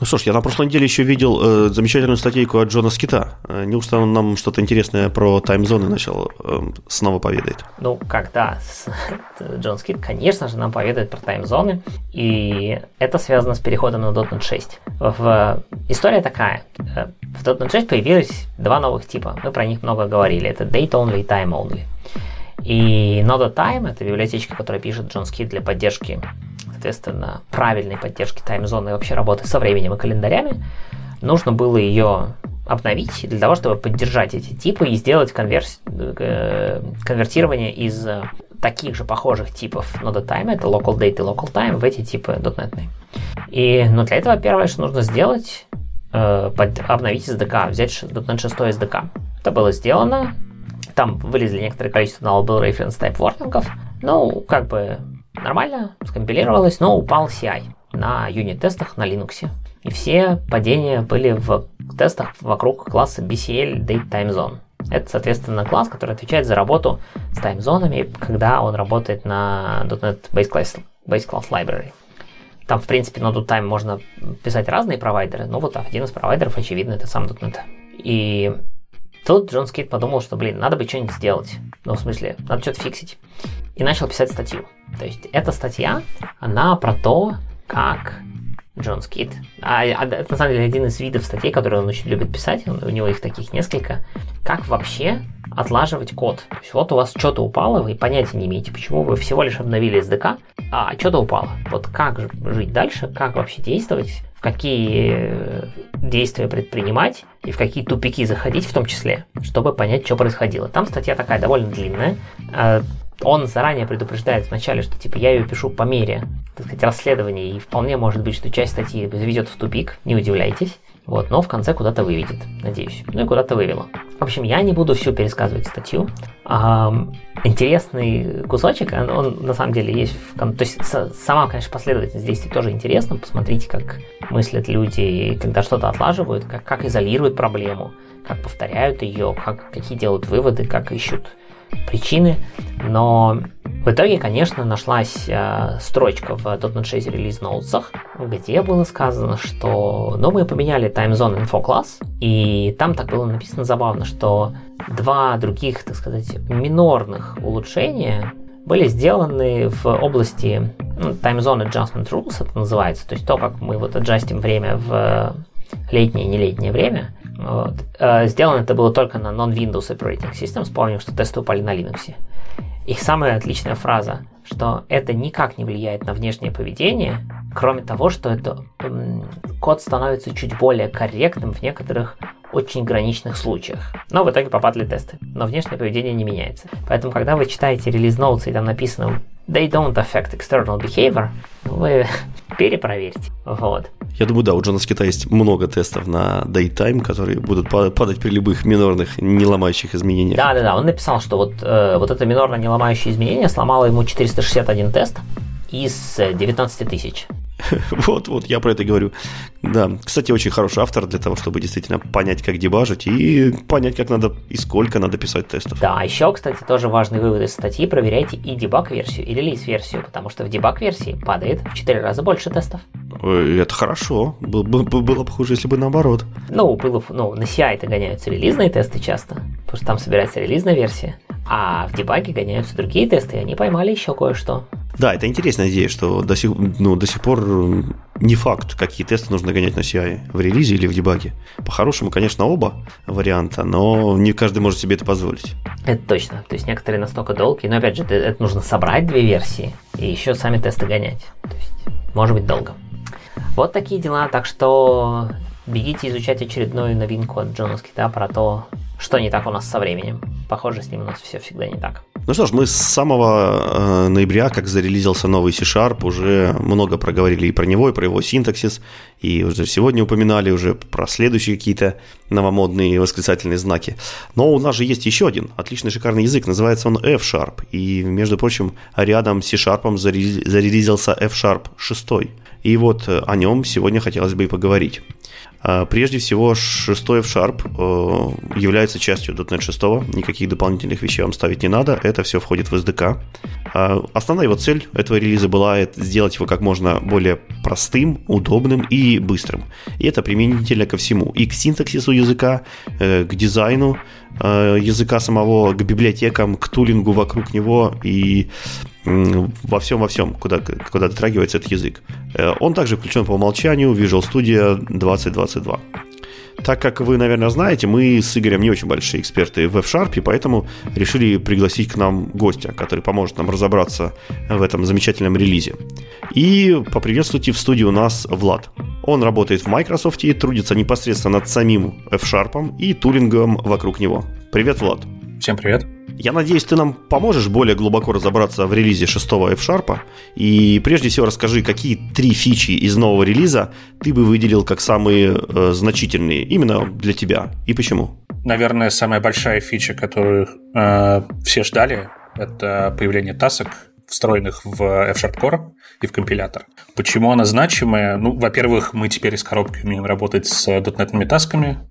Ну что ж, я на прошлой неделе еще видел э, замечательную статейку от Джона Скита. Э, неужто он нам что-то интересное про таймзоны начал э, снова поведает? Ну, когда Джон Скит, конечно же, нам поведает про таймзоны, и это связано с переходом на .NET 6. В... История такая. Э, в .NET 6 появились два новых типа. Мы про них много говорили. Это date only и time only. И Node Time — это библиотечка, которая пишет Джон Скит для поддержки соответственно, правильной поддержки таймзоны и вообще работы со временем и календарями, нужно было ее обновить для того, чтобы поддержать эти типы и сделать конверс... Э, конвертирование из таких же похожих типов Node Time, это Local Date и Local Time, в эти типы .NET. И ну, для этого первое, что нужно сделать, э, под, обновить SDK, взять .NET 6 SDK. Это было сделано, там вылезли некоторое количество nullable reference type ворнингов, ну, как бы нормально, скомпилировалось, но упал CI на юнит-тестах на Linux. И все падения были в тестах вокруг класса BCL Date Time Zone. Это, соответственно, класс, который отвечает за работу с таймзонами, когда он работает на .NET Base Class, Base Class Library. Там, в принципе, на .time можно писать разные провайдеры, но вот один из провайдеров, очевидно, это сам .NET. И тут Джон Скит подумал, что, блин, надо бы что-нибудь сделать. Ну, в смысле, надо что-то фиксить. И начал писать статью. То есть эта статья, она про то, как Джон Скит. А, а это на самом деле один из видов статей, которые он очень любит писать. Он, у него их таких несколько. Как вообще отлаживать код. То есть вот у вас что-то упало, вы понятия не имеете, почему вы всего лишь обновили SDK, а что-то упало. Вот как жить дальше, как вообще действовать, в какие э, действия предпринимать и в какие тупики заходить в том числе, чтобы понять, что происходило. Там статья такая довольно длинная. Он заранее предупреждает вначале, что типа я ее пишу по мере, так сказать, расследования, и вполне может быть, что часть статьи заведет в тупик, не удивляйтесь. Вот, но в конце куда-то выведет, надеюсь. Ну и куда-то вывело. В общем, я не буду всю пересказывать статью. А, интересный кусочек, он, он на самом деле есть в... То есть сама, конечно, последовательность действий тоже интересна. Посмотрите, как мыслят люди, когда что-то отлаживают, как, как изолируют проблему, как повторяют ее, как, какие делают выводы, как ищут причины, но в итоге, конечно, нашлась э, строчка в .NET 6 релиз ноутсах, где было сказано, что ну, мы поменяли Zone Info Class, и там так было написано забавно, что два других, так сказать, минорных улучшения были сделаны в области ну, Time Zone Adjustment Rules, это называется, то есть то, как мы вот аджастим время в летнее и нелетнее время, вот. Э, сделано это было только на non-Windows Operating System. Вспомним, что тесты упали на Linux. Их самая отличная фраза, что это никак не влияет на внешнее поведение, кроме того, что это код становится чуть более корректным в некоторых очень граничных случаях. Но в итоге попадали тесты. Но внешнее поведение не меняется. Поэтому, когда вы читаете релиз ноутс и там написано they don't affect external behavior, вы перепроверьте. Вот. Я думаю, да, у Джона Скита есть много тестов на daytime, которые будут падать при любых минорных, не ломающих изменениях. Да, да, да. Он написал, что вот, э, вот это минорно не ломающее изменение сломало ему 461 тест из 19 тысяч. Вот, вот, я про это говорю. Да, кстати, очень хороший автор для того, чтобы действительно понять, как дебажить и понять, как надо и сколько надо писать тестов. Да, а еще, кстати, тоже важный вывод из статьи. Проверяйте и дебаг-версию, и релиз-версию, потому что в дебаг-версии падает в 4 раза больше тестов. Э, это хорошо. Было, было бы хуже, если бы наоборот. Ну, было, ну, на CI-то гоняются релизные тесты часто, потому что там собирается релизная версия. А в дебаге гоняются другие тесты, и они поймали еще кое-что. Да, это интересная идея, что до сих, ну, до сих пор не факт, какие тесты нужно гонять на CI, в релизе или в дебаге. По-хорошему, конечно, оба варианта, но не каждый может себе это позволить. Это точно. То есть некоторые настолько долгие, но опять же, это нужно собрать две версии и еще сами тесты гонять. То есть, может быть, долго. Вот такие дела, так что бегите изучать очередную новинку от Джона Скита про то, что не так у нас со временем. похоже, с ним у нас все всегда не так. Ну что ж, мы с самого э, ноября, как зарелизился новый C-Sharp, уже много проговорили и про него, и про его синтаксис, и уже сегодня упоминали уже про следующие какие-то новомодные восклицательные знаки. Но у нас же есть еще один отличный шикарный язык, называется он F-Sharp, и, между прочим, рядом с C-Sharp зарелизился F-Sharp 6. И вот э, о нем сегодня хотелось бы и поговорить. А, прежде всего, 6 F-Sharp э, является частью .NET 6, никаких дополнительных вещей вам ставить не надо, это все входит в SDK. А, основная его цель этого релиза была сделать его как можно более простым, удобным и быстрым. И это применительно ко всему, и к синтаксису языка, э, к дизайну э, языка самого, к библиотекам, к тулингу вокруг него и во всем, во всем, куда, куда дотрагивается этот язык. Э, он также включен по умолчанию Visual Studio 2022. Так как вы, наверное, знаете, мы с Игорем не очень большие эксперты в F-Sharp, поэтому решили пригласить к нам гостя, который поможет нам разобраться в этом замечательном релизе. И поприветствуйте в студии у нас Влад. Он работает в Microsoft и трудится непосредственно над самим F-Sharp и тулингом вокруг него. Привет, Влад. Всем привет. Я надеюсь, ты нам поможешь более глубоко разобраться в релизе 6 F-Sharp. И прежде всего расскажи, какие три фичи из нового релиза ты бы выделил как самые э, значительные именно для тебя и почему? Наверное, самая большая фича, которую э, все ждали, это появление тасок, встроенных в F-Sharp Core и в компилятор. Почему она значимая? Ну, во-первых, мы теперь из коробки умеем работать с .NET тасками,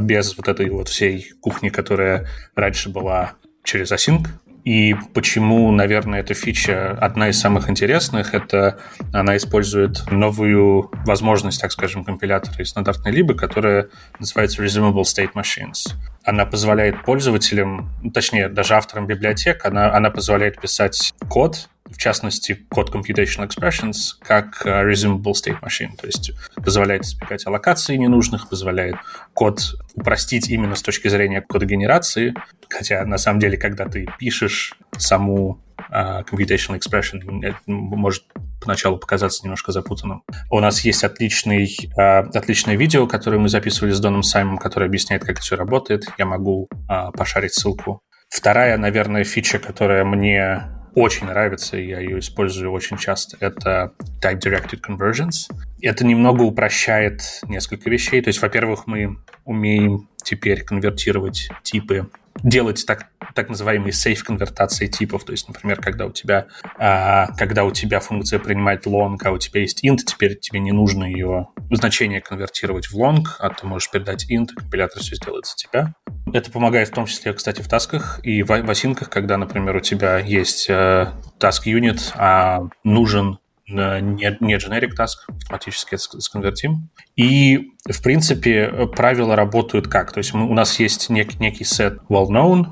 без вот этой вот всей кухни, которая раньше была через Async. И почему, наверное, эта фича одна из самых интересных, это она использует новую возможность, так скажем, компилятора из стандартной либо, которая называется Resumable State Machines. Она позволяет пользователям, точнее, даже авторам библиотек, она, она позволяет писать код, в частности, код Computational Expressions, как э, Resumable State Machine, то есть позволяет избегать аллокации ненужных, позволяет код упростить именно с точки зрения кодогенерации, хотя на самом деле, когда ты пишешь саму uh, Computational Expression, это может поначалу показаться немножко запутанным. У нас есть отличный, uh, отличное видео, которое мы записывали с Доном Саймом, которое объясняет, как все работает. Я могу uh, пошарить ссылку. Вторая, наверное, фича, которая мне очень нравится, и я ее использую очень часто, это Type-Directed Conversions. Это немного упрощает несколько вещей. То есть, во-первых, мы умеем теперь конвертировать типы делать так, так называемые safe конвертации типов. То есть, например, когда у тебя, а, когда у тебя функция принимает long, а у тебя есть int, теперь тебе не нужно ее значение конвертировать в long, а ты можешь передать int, и компилятор все сделает за тебя. Это помогает в том числе, кстати, в тасках и в, в осинках, когда, например, у тебя есть э, task unit, а нужен не, не generic task, автоматически сконвертим. И, в принципе, правила работают как? То есть мы, у нас есть нек, некий сет well-known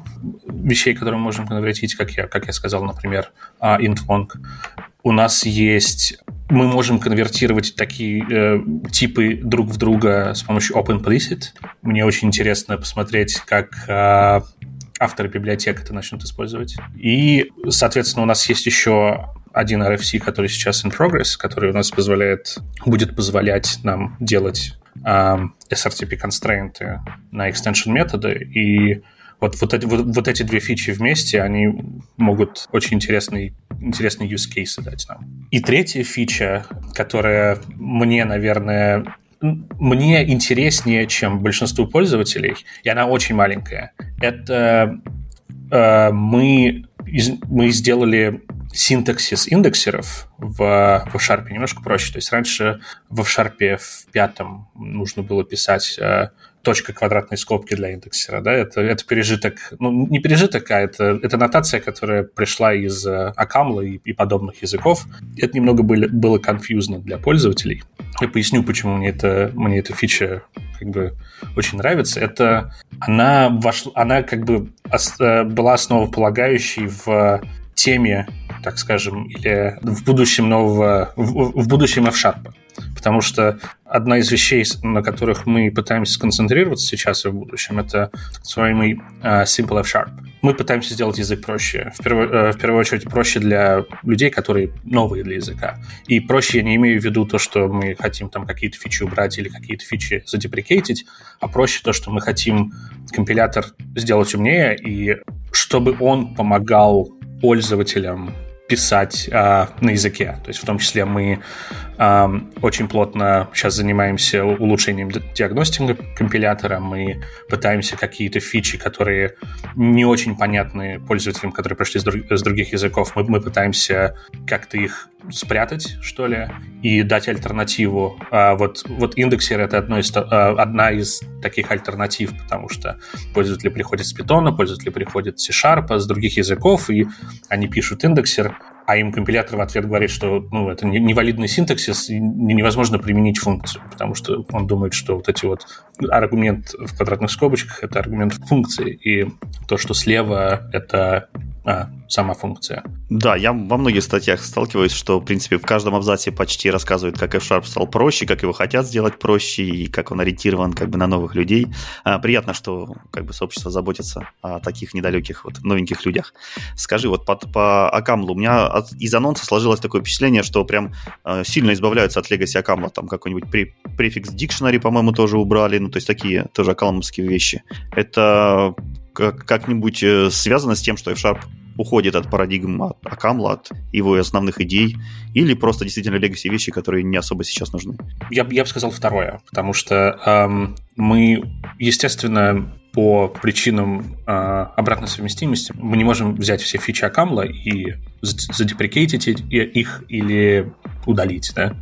вещей, которые мы можем конвертить, как я, как я сказал, например, uh, int long. У нас есть... Мы можем конвертировать такие э, типы друг в друга с помощью OpenPlicit. Мне очень интересно посмотреть, как э, авторы библиотек это начнут использовать. И, соответственно, у нас есть еще один RFC, который сейчас in progress, который у нас позволяет, будет позволять нам делать э, SRTP констрейнты на extension методы, и вот, вот, эти, вот, вот эти две фичи вместе, они могут очень интересный, интересные use cases дать нам. И третья фича, которая мне, наверное, мне интереснее, чем большинству пользователей, и она очень маленькая, это э, мы, из, мы сделали синтаксис индексеров в, в Sharp немножко проще. То есть раньше в Sharp в пятом нужно было писать э, точка квадратной скобки для индексера. Да? Это, это пережиток, ну не пережиток, а это, это нотация, которая пришла из Акамла и, и подобных языков. Это немного было, было конфьюзно для пользователей. Я поясню, почему мне, это, мне эта фича как бы очень нравится. Это она, вошла, она как бы э, была основополагающей в теме так скажем, или в будущем нового, в, в будущем F-Sharp. Потому что одна из вещей, на которых мы пытаемся сконцентрироваться сейчас и в будущем, это так называемый uh, Simple F-Sharp. Мы пытаемся сделать язык проще. В первую, uh, в первую очередь проще для людей, которые новые для языка. И проще я не имею в виду то, что мы хотим там какие-то фичи убрать или какие-то фичи задеприкейтить, а проще то, что мы хотим компилятор сделать умнее, и чтобы он помогал пользователям писать э, на языке. То есть в том числе мы э, очень плотно сейчас занимаемся улучшением диагностики компилятора. Мы пытаемся какие-то фичи, которые не очень понятны пользователям, которые пришли с, друг, с других языков, мы, мы пытаемся как-то их спрятать, что ли, и дать альтернативу. А вот, вот индексер — это одно из, а, одна из таких альтернатив, потому что пользователи приходят с Python, пользователи приходят с C-Sharp, с других языков, и они пишут индексер, а им компилятор в ответ говорит, что ну, это невалидный синтаксис, невозможно применить функцию, потому что он думает, что вот эти вот аргумент в квадратных скобочках — это аргумент функции, и то, что слева — это а, сама функция. Да, я во многих статьях сталкиваюсь, что, в принципе, в каждом абзаце почти рассказывают, как F-Sharp стал проще, как его хотят сделать проще, и как он ориентирован как бы на новых людей. А, приятно, что как бы сообщество заботится о таких недалеких вот новеньких людях. Скажи, вот по, по Акамлу, у меня от, из анонса сложилось такое впечатление, что прям э, сильно избавляются от Legacy Акамла, там какой-нибудь при, префикс Dictionary, по-моему, тоже убрали, ну, то есть такие тоже акамловские вещи. Это как-нибудь э, связано с тем, что F-Sharp уходит от парадигмы от Акамла, от его основных идей, или просто действительно легаси вещи, которые не особо сейчас нужны? Я, я бы сказал второе, потому что эм, мы, естественно, по причинам э, обратной совместимости мы не можем взять все фичи Акамла и задеприкейтить их или удалить, да.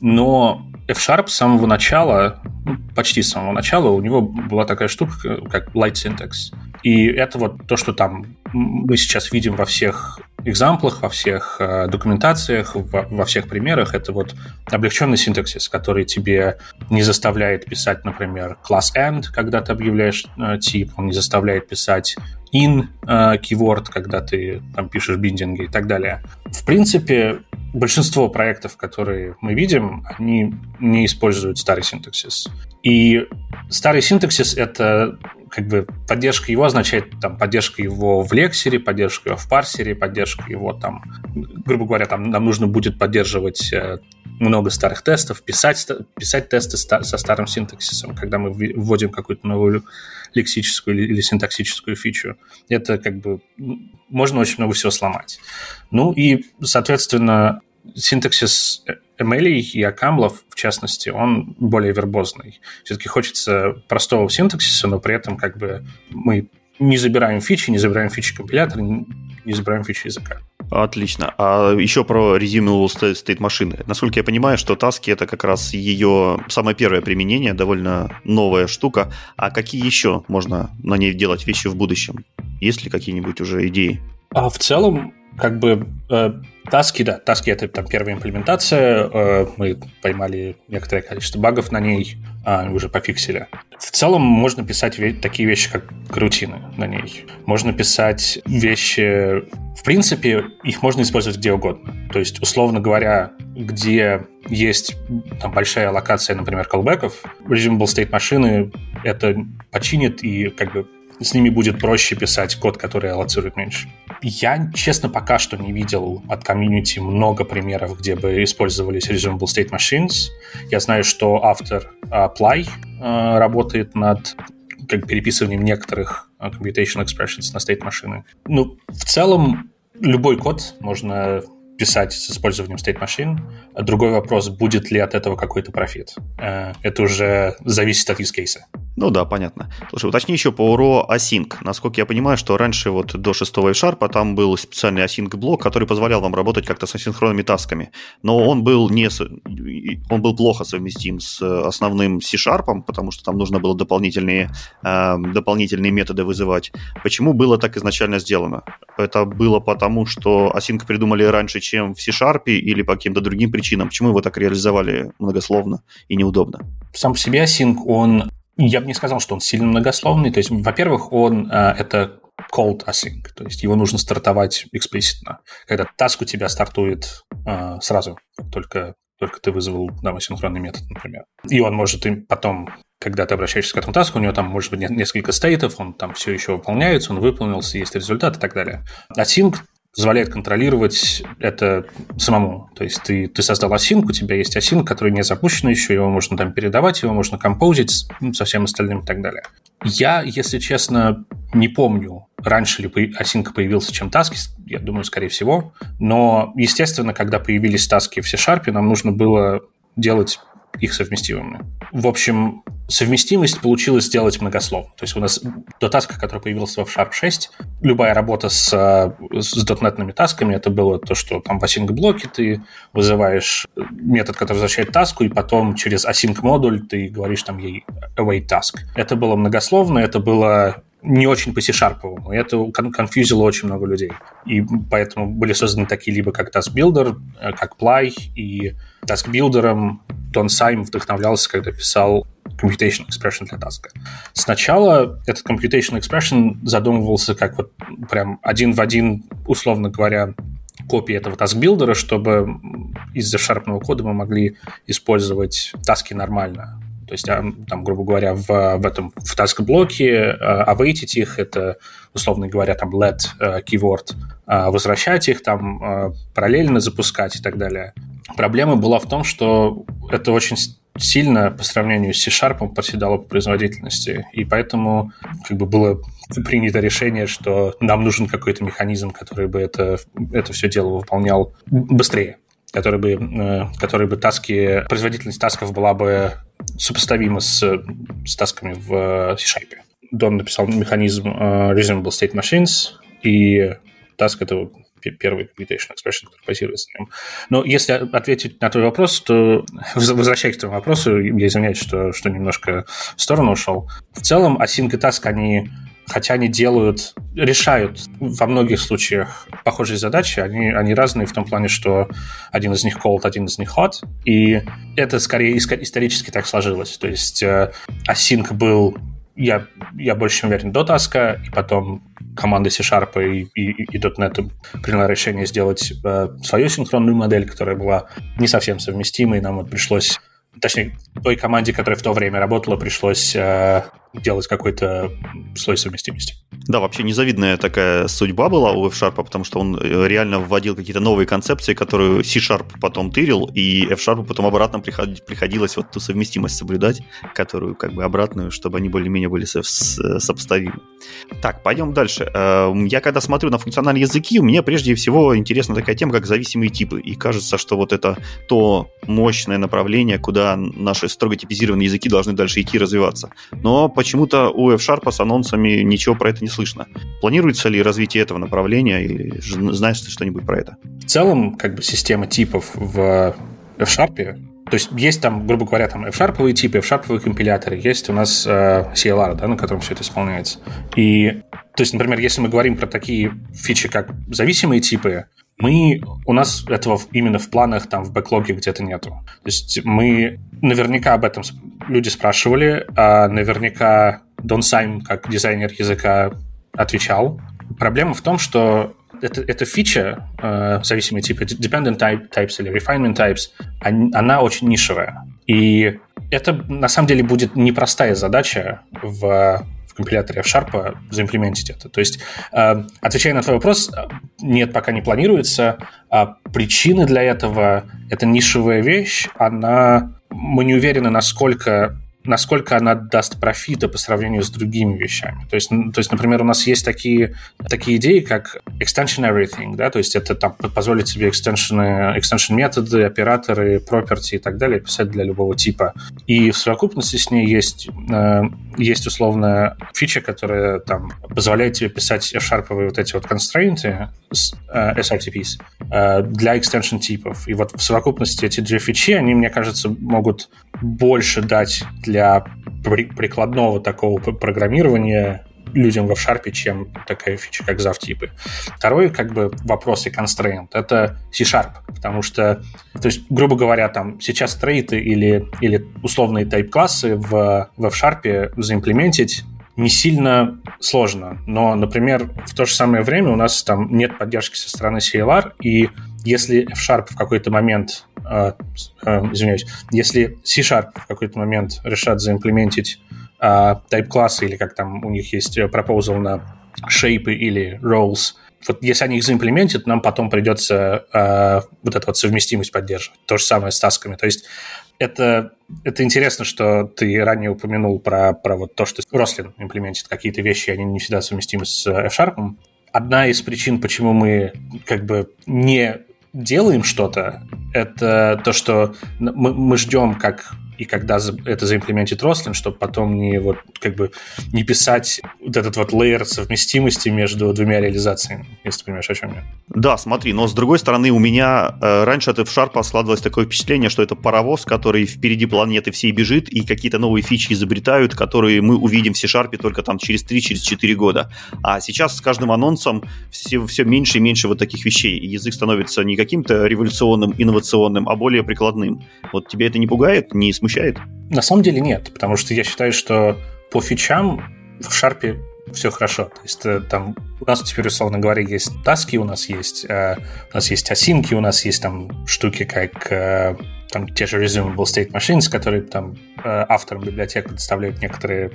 Но F-Sharp с самого начала, ну, почти с самого начала, у него была такая штука, как light syntax. И это вот то, что там мы сейчас видим во всех экзамплах, во всех э, документациях, во, во всех примерах. Это вот облегченный синтаксис, который тебе не заставляет писать, например, class end, когда ты объявляешь э, тип, он не заставляет писать in э, keyword, когда ты там пишешь биндинги и так далее. В принципе, большинство проектов, которые мы видим, они не используют старый синтаксис. И старый синтаксис — это как бы поддержка его означает там поддержка его в лексере, поддержка его в парсере, поддержка его там, грубо говоря, там нам нужно будет поддерживать э, много старых тестов, писать, писать тесты со старым синтаксисом, когда мы вводим какую-то новую лексическую или, или синтаксическую фичу. Это как бы можно очень много всего сломать. Ну и, соответственно, синтаксис ML и Акамлов, в частности, он более вербозный. Все-таки хочется простого синтаксиса, но при этом как бы мы не забираем фичи, не забираем фичи компилятора, не забираем фичи языка. Отлично. А еще про Resumable State машины. Насколько я понимаю, что таски это как раз ее самое первое применение, довольно новая штука. А какие еще можно на ней делать вещи в будущем? Есть ли какие-нибудь уже идеи? А в целом как бы э, таски, да, таски это там первая имплементация, э, мы поймали некоторое количество багов на ней, э, уже пофиксили. В целом можно писать такие вещи, как рутины на ней. Можно писать вещи, в принципе, их можно использовать где угодно. То есть, условно говоря, где есть там большая локация, например, колбеков, Resumable State машины это починит и как бы с ними будет проще писать код, который аллоцирует меньше. Я, честно, пока что не видел от комьюнити много примеров, где бы использовались Resumable State Machines. Я знаю, что автор Apply э, работает над как переписыванием некоторых э, computational expressions на state машины. Ну, в целом, любой код можно писать с использованием state machine. Другой вопрос, будет ли от этого какой-то профит. Э, это уже зависит от use case. Ну да, понятно. Слушай, уточни еще по URO Async. Насколько я понимаю, что раньше вот до 6 F-Sharp там был специальный Async блок, который позволял вам работать как-то с асинхронными тасками. Но он был, не, он был плохо совместим с основным C-Sharp, потому что там нужно было дополнительные, э, дополнительные методы вызывать. Почему было так изначально сделано? Это было потому, что Async придумали раньше, чем в C-Sharp или по каким-то другим причинам? Почему его так реализовали многословно и неудобно? Сам по себе Async, он я бы не сказал, что он сильно многословный. То есть, во-первых, он э, это cold async, то есть его нужно стартовать эксплиситно. Когда таск у тебя стартует э, сразу, только только ты вызвал там асинхронный метод, например. И он может им потом, когда ты обращаешься к этому таску, у него там может быть несколько стейтов, он там все еще выполняется, он выполнился, есть результат и так далее. Async позволяет контролировать это самому. То есть ты, ты создал осинку, у тебя есть осин, который не запущен еще, его можно там передавать, его можно композить со всем остальным и так далее. Я, если честно, не помню, раньше ли осинка появился, чем таски, я думаю, скорее всего. Но, естественно, когда появились таски в C-Sharp, нам нужно было делать их совместимыми. В общем, совместимость получилось сделать многословно. То есть у нас до таска, который появился в Sharp 6, любая работа с, с дотнетными тасками, это было то, что там в async-блоке ты вызываешь метод, который возвращает таску, и потом через async-модуль ты говоришь там ей await task. Это было многословно, это было не очень по C-шарповому. Это конфьюзило очень много людей. И поэтому были созданы такие либо как Task Builder, э, как Ply, и Task Builder Дон Сайм вдохновлялся, когда писал Computation Expression для таска. Сначала этот Computation Expression задумывался как вот прям один в один, условно говоря, копии этого task-билдера, чтобы из F-шарпного кода мы могли использовать таски нормально. То есть, а, там, грубо говоря, в, в этом в task-блоке await их, это, условно говоря, там let э, keyword, э, возвращать их, там э, параллельно запускать и так далее. Проблема была в том, что это очень сильно по сравнению с C-Sharp проседало по производительности, и поэтому как бы было принято решение, что нам нужен какой-то механизм, который бы это, это все дело выполнял быстрее который бы, э, который бы таски, производительность тасков была бы сопоставима с, с тасками в C-Sharp. Дон написал механизм uh, Reasonable State Machines, и task — это первый computation expression, который базируется на нем. Но если ответить на твой вопрос, то, возвращаясь к твоему вопросу, я извиняюсь, что, что немножко в сторону ушел. В целом, async и task, они хотя они делают, решают во многих случаях похожие задачи, они, они разные в том плане, что один из них cold, один из них hot, и это скорее исторически так сложилось. То есть э, async был я, я больше чем уверен, до таска, и потом команда C-Sharp и, и, и .NET приняла решение сделать э, свою синхронную модель, которая была не совсем совместимой, нам вот пришлось точнее, той команде, которая в то время работала, пришлось э, делать какой-то слой совместимости. Да, вообще незавидная такая судьба была у F-Sharp, потому что он э, реально вводил какие-то новые концепции, которые C-Sharp потом тырил, и F-Sharp потом обратно приходилось вот ту совместимость соблюдать, которую как бы обратную, чтобы они более-менее были со- сопоставимы. Так, пойдем дальше. Эм, я когда смотрю на функциональные языки, мне прежде всего интересна такая тема, как зависимые типы. И кажется, что вот это то мощное направление, куда наши строго типизированные языки должны дальше идти развиваться. Но почему-то у F-Sharp с анонсами ничего про это не слышно. Планируется ли развитие этого направления, или знаешь ты что-нибудь про это? В целом, как бы система типов в F-Sharp то есть есть там, грубо говоря, там F-шарповые типы, F-шарповые компиляторы, есть у нас э, CLR, да, на котором все это исполняется. И, то есть, например, если мы говорим про такие фичи, как зависимые типы, мы, у нас этого именно в планах, там, в бэклоге где-то нету. То есть мы наверняка об этом люди спрашивали, а наверняка Дон Сайм, как дизайнер языка, отвечал. Проблема в том, что это, эта фича, э, зависимые типы, dependent type, types или refinement types, она очень нишевая. И это, на самом деле, будет непростая задача в компиляторе F-Sharp заимплементить это. То есть, э, отвечая на твой вопрос, нет, пока не планируется. А причины для этого — это нишевая вещь, она... Мы не уверены, насколько насколько она даст профита по сравнению с другими вещами. То есть, то есть например, у нас есть такие, такие идеи, как extension everything, да, то есть это там позволит себе extension, extension методы, операторы, property и так далее писать для любого типа. И в совокупности с ней есть, э, есть условная фича, которая там позволяет тебе писать f-sharповые вот эти вот constraints, э, SRTPs, э, для extension типов. И вот в совокупности эти две фичи, они, мне кажется, могут больше дать для прикладного такого программирования людям в F-Sharp, чем такая фича, как завтипы. Второй, как бы, вопрос и constraint — это C-Sharp, потому что, то есть, грубо говоря, там сейчас трейты или, или условные тайп-классы в, в F-Sharp заимплементить не сильно сложно. Но, например, в то же самое время у нас там нет поддержки со стороны CLR, и если F-Sharp в какой-то момент, э, э, извиняюсь, если C-Sharp в какой-то момент решат заимплементить э, type-классы или как там у них есть proposal на shape или roles, вот если они их заимплементят, нам потом придется э, вот эту вот совместимость поддерживать. То же самое с тасками. То есть это, это интересно, что ты ранее упомянул про, про вот то, что Roslyn имплементит какие-то вещи, они не всегда совместимы с F-Sharp. Одна из причин, почему мы как бы не делаем что-то, это то, что мы, мы ждем, как и когда это заимплементит Рослин, чтобы потом не вот как бы не писать вот этот вот лейер совместимости между двумя реализациями, если ты понимаешь, о чем я. Да, смотри, но с другой стороны, у меня э, раньше от F-Sharp складывалось такое впечатление, что это паровоз, который впереди планеты всей бежит и какие-то новые фичи изобретают, которые мы увидим в C-Sharp только там через 3-4 через года. А сейчас с каждым анонсом все, все меньше и меньше вот таких вещей. И язык становится не каким-то революционным, инновационным, а более прикладным. Вот тебе это не пугает, не смущает? Смущает? На самом деле нет, потому что я считаю, что по фичам в Шарпе все хорошо. То есть э, там у нас теперь, условно говоря, есть таски, у нас есть, э, у нас есть осинки, у нас есть там штуки, как э, там те же resumable state machines, которые там э, авторам библиотек предоставляют некоторые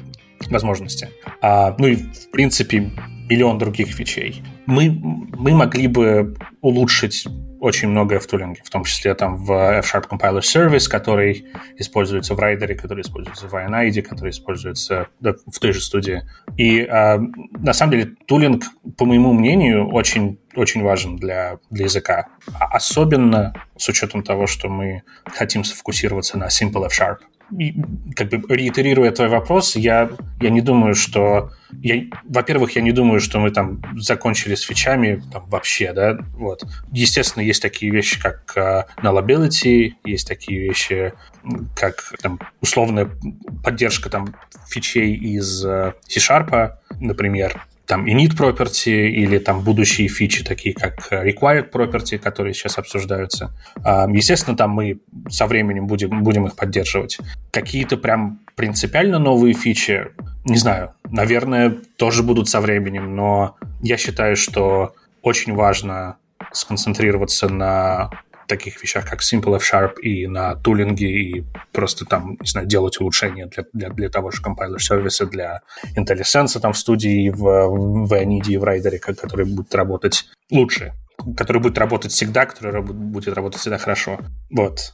возможности. А, ну и, в принципе, миллион других фичей. Мы, мы могли бы улучшить очень многое в тулинге, в том числе там в F-Sharp Compiler Service, который используется в райдере, который используется в INID, который используется да, в той же студии. И э, на самом деле тулинг, по моему мнению, очень, очень важен для, для языка. А особенно с учетом того, что мы хотим сфокусироваться на Simple F-Sharp как бы реитерируя твой вопрос, я, я не думаю, что... Я, во-первых, я не думаю, что мы там закончили с фичами там, вообще, да, вот. Естественно, есть такие вещи, как uh, nullability, есть такие вещи, как там условная поддержка там фичей из uh, C-Sharp, например, там init property или там будущие фичи, такие как required property, которые сейчас обсуждаются. Естественно, там мы со временем будем, будем их поддерживать. Какие-то прям принципиально новые фичи, не знаю, наверное, тоже будут со временем, но я считаю, что очень важно сконцентрироваться на таких вещах, как Simple F-Sharp и на тулинге, и просто там, не знаю, делать улучшения для, для, для того же компайлер сервиса, для IntelliSense там в студии, в, в Anid в Райдере, который будет работать лучше который будет работать всегда, который будет работать всегда хорошо. Вот.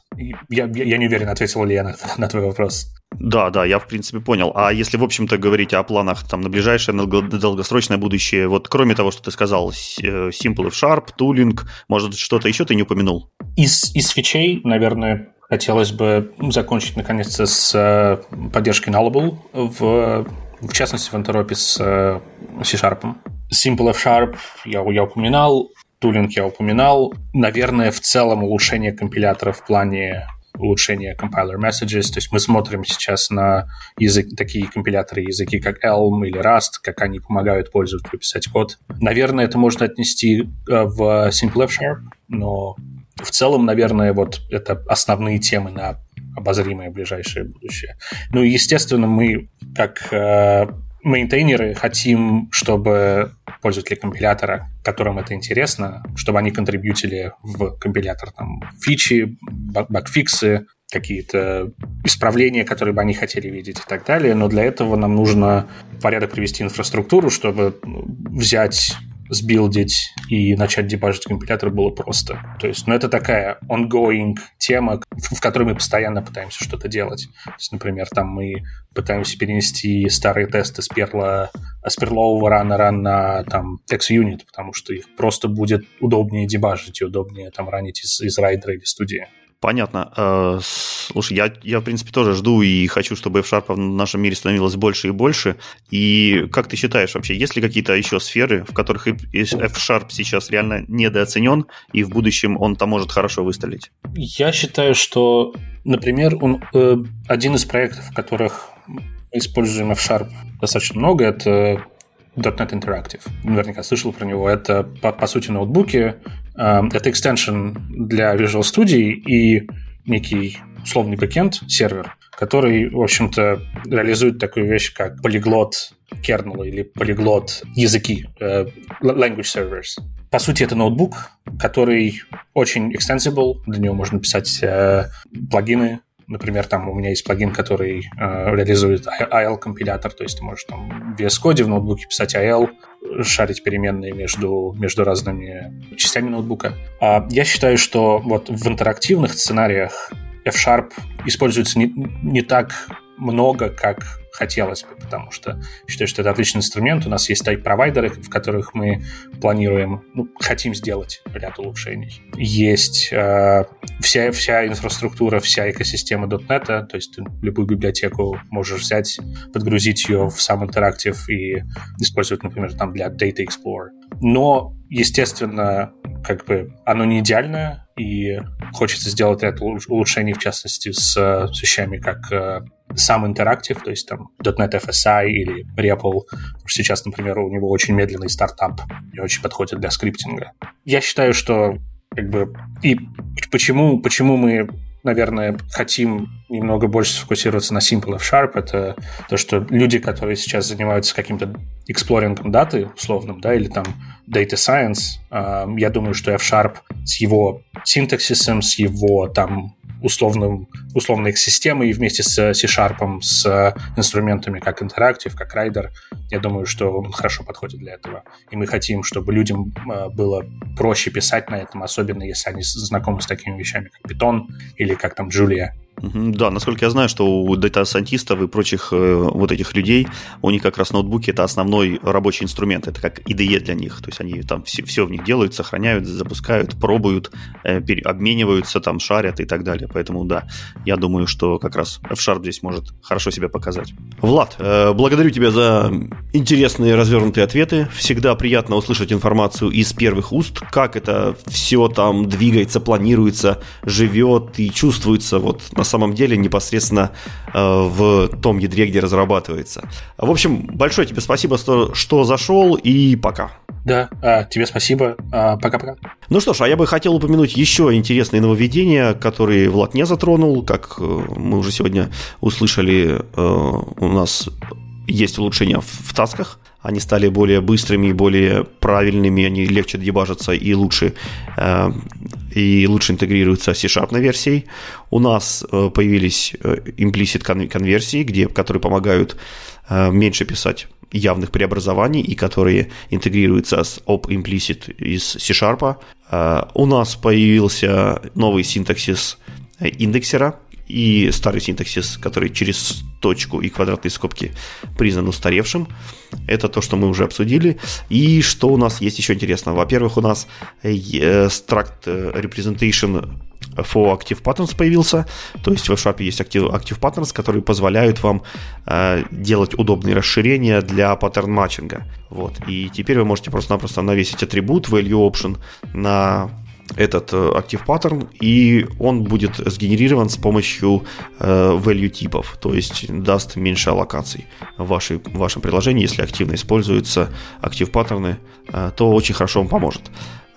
Я, я не уверен, ответил ли я на, на твой вопрос. Да, да, я в принципе понял. А если, в общем-то, говорить о планах там на ближайшее, на долгосрочное будущее, вот кроме того, что ты сказал, э, Simple F Sharp, Tooling, может, что-то еще ты не упомянул? Из, из фичей, наверное, хотелось бы закончить наконец-то с э, поддержкой Nullable, в, в частности, в антиропе с э, C-Sharp. Simple F Sharp я, я упоминал, Tooling я упоминал. Наверное, в целом улучшение компилятора в плане улучшения compiler messages. То есть мы смотрим сейчас на язык, такие компиляторы, языки как Elm или Rust, как они помогают пользователю писать код. Наверное, это можно отнести э, в Simple F-Sharp, но в целом, наверное, вот это основные темы на обозримое ближайшее будущее. Ну и, естественно, мы как э, мейнтейнеры хотим, чтобы пользователи компилятора, которым это интересно, чтобы они контрибьютили в компилятор там, фичи, багфиксы, какие-то исправления, которые бы они хотели видеть и так далее. Но для этого нам нужно в порядок привести инфраструктуру, чтобы взять сбилдить и начать дебажить компилятор было просто. То есть, ну, это такая ongoing тема, в которой мы постоянно пытаемся что-то делать. То есть, например, там мы пытаемся перенести старые тесты с перла, с перлового раннера на там TextUnit, потому что их просто будет удобнее дебажить и удобнее там ранить из, из райдера или студии. Понятно. Э, слушай, я, я, в принципе, тоже жду и хочу, чтобы F-Sharp в нашем мире становилось больше и больше. И как ты считаешь вообще, есть ли какие-то еще сферы, в которых F-Sharp сейчас реально недооценен, и в будущем он там может хорошо выстрелить? Я считаю, что, например, он, э, один из проектов, в которых мы используем F-Sharp достаточно много, это .NET Interactive. Наверняка слышал про него. Это, по, по сути, ноутбуки. Э, это extension для Visual Studio и некий условный бэкенд, сервер, который, в общем-то, реализует такую вещь, как полиглот kernel или полиглот языки, uh, language servers. по сути, это ноутбук, который очень extensible, для него можно писать э, плагины, Например, там у меня есть плагин, который э, реализует IL-компилятор, то есть ты можешь там в VS Code в ноутбуке писать IL, шарить переменные между, между разными частями ноутбука. А я считаю, что вот в интерактивных сценариях F-Sharp используется не, не так много, как хотелось бы, потому что считаю, что это отличный инструмент. У нас есть тайп-провайдеры, в которых мы планируем, ну, хотим сделать ряд улучшений. Есть э, вся, вся инфраструктура, вся экосистема .NET, то есть ты любую библиотеку можешь взять, подгрузить ее в сам интерактив и использовать, например, там для Data Explorer. Но, естественно, как бы оно не идеальное, и хочется сделать ряд улучшений, в частности, с, с вещами, как э, сам интерактив, то есть там .NET FSI или REPL. Сейчас, например, у него очень медленный стартап и очень подходит для скриптинга. Я считаю, что как бы и почему, почему мы наверное, хотим немного больше сфокусироваться на Simple F-Sharp, это то, что люди, которые сейчас занимаются каким-то эксплорингом даты условным, да, или там Data Science, э, я думаю, что F-Sharp с его синтаксисом, с его там условным, условной их системой и вместе с C-Sharp, с инструментами как Interactive, как Rider, я думаю, что он хорошо подходит для этого. И мы хотим, чтобы людям а, было проще писать на этом, особенно если они знакомы с такими вещами, как Python или как там Julia. Да, насколько я знаю, что у дата-сайентистов и прочих э, вот этих людей, у них как раз ноутбуки это основной рабочий инструмент, это как IDE для них, то есть они там все, все в них делают, сохраняют, запускают, пробуют, э, обмениваются, там шарят и так далее. Поэтому да, я думаю, что как раз F-Sharp здесь может хорошо себя показать. Влад, э, благодарю тебя за интересные развернутые ответы. Всегда приятно услышать информацию из первых уст, как это все там двигается, планируется, живет и чувствуется вот на самом деле непосредственно э, в том ядре, где разрабатывается. В общем, большое тебе спасибо, что, что зашел, и пока. Да, а, тебе спасибо. А, пока-пока. Ну что ж, а я бы хотел упомянуть еще интересные нововведения, которые Влад не затронул. Как э, мы уже сегодня услышали, э, у нас есть улучшения в, в тасках. Они стали более быстрыми, более правильными, они легче дебажатся и лучше, э, и лучше интегрируются с C-Sharp версией. У нас э, появились э, implicit конверсии, где, которые помогают э, меньше писать явных преобразований и которые интегрируются с op implicit из C-Sharp. У нас появился новый синтаксис индексера, и старый синтаксис, который через точку и квадратные скобки признан устаревшим. Это то, что мы уже обсудили. И что у нас есть еще интересно? Во-первых, у нас э, struct representation for Active Patterns появился. То есть в F-Sharp есть Active, Active Patterns, которые позволяют вам э, делать удобные расширения для паттерн матчинга. Вот. И теперь вы можете просто-напросто навесить атрибут value option на этот актив э, паттерн, и он будет сгенерирован с помощью э, value типов, то есть даст меньше аллокаций в, вашей, в вашем приложении, если активно используются active паттерны, э, то очень хорошо вам поможет.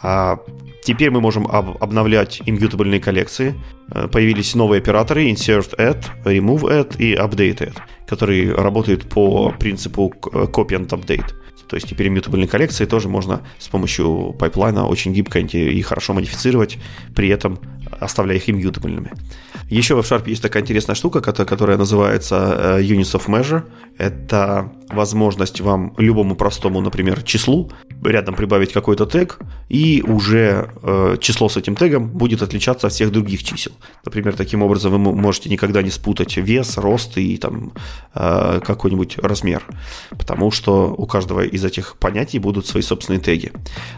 А теперь мы можем об, обновлять иммютабельные коллекции. Появились новые операторы insert add, remove add и update add, которые работают по принципу copy and update. То есть теперь иммютабельные коллекции тоже можно с помощью пайплайна очень гибко и хорошо модифицировать, при этом оставляя их иммютабельными. Еще в F-Sharp есть такая интересная штука, которая называется э, Units of Measure. Это возможность вам любому простому, например, числу рядом прибавить какой-то тег, и уже э, число с этим тегом будет отличаться от всех других чисел. Например, таким образом вы можете никогда не спутать вес, рост и там э, какой-нибудь размер, потому что у каждого из этих понятий будут свои собственные теги.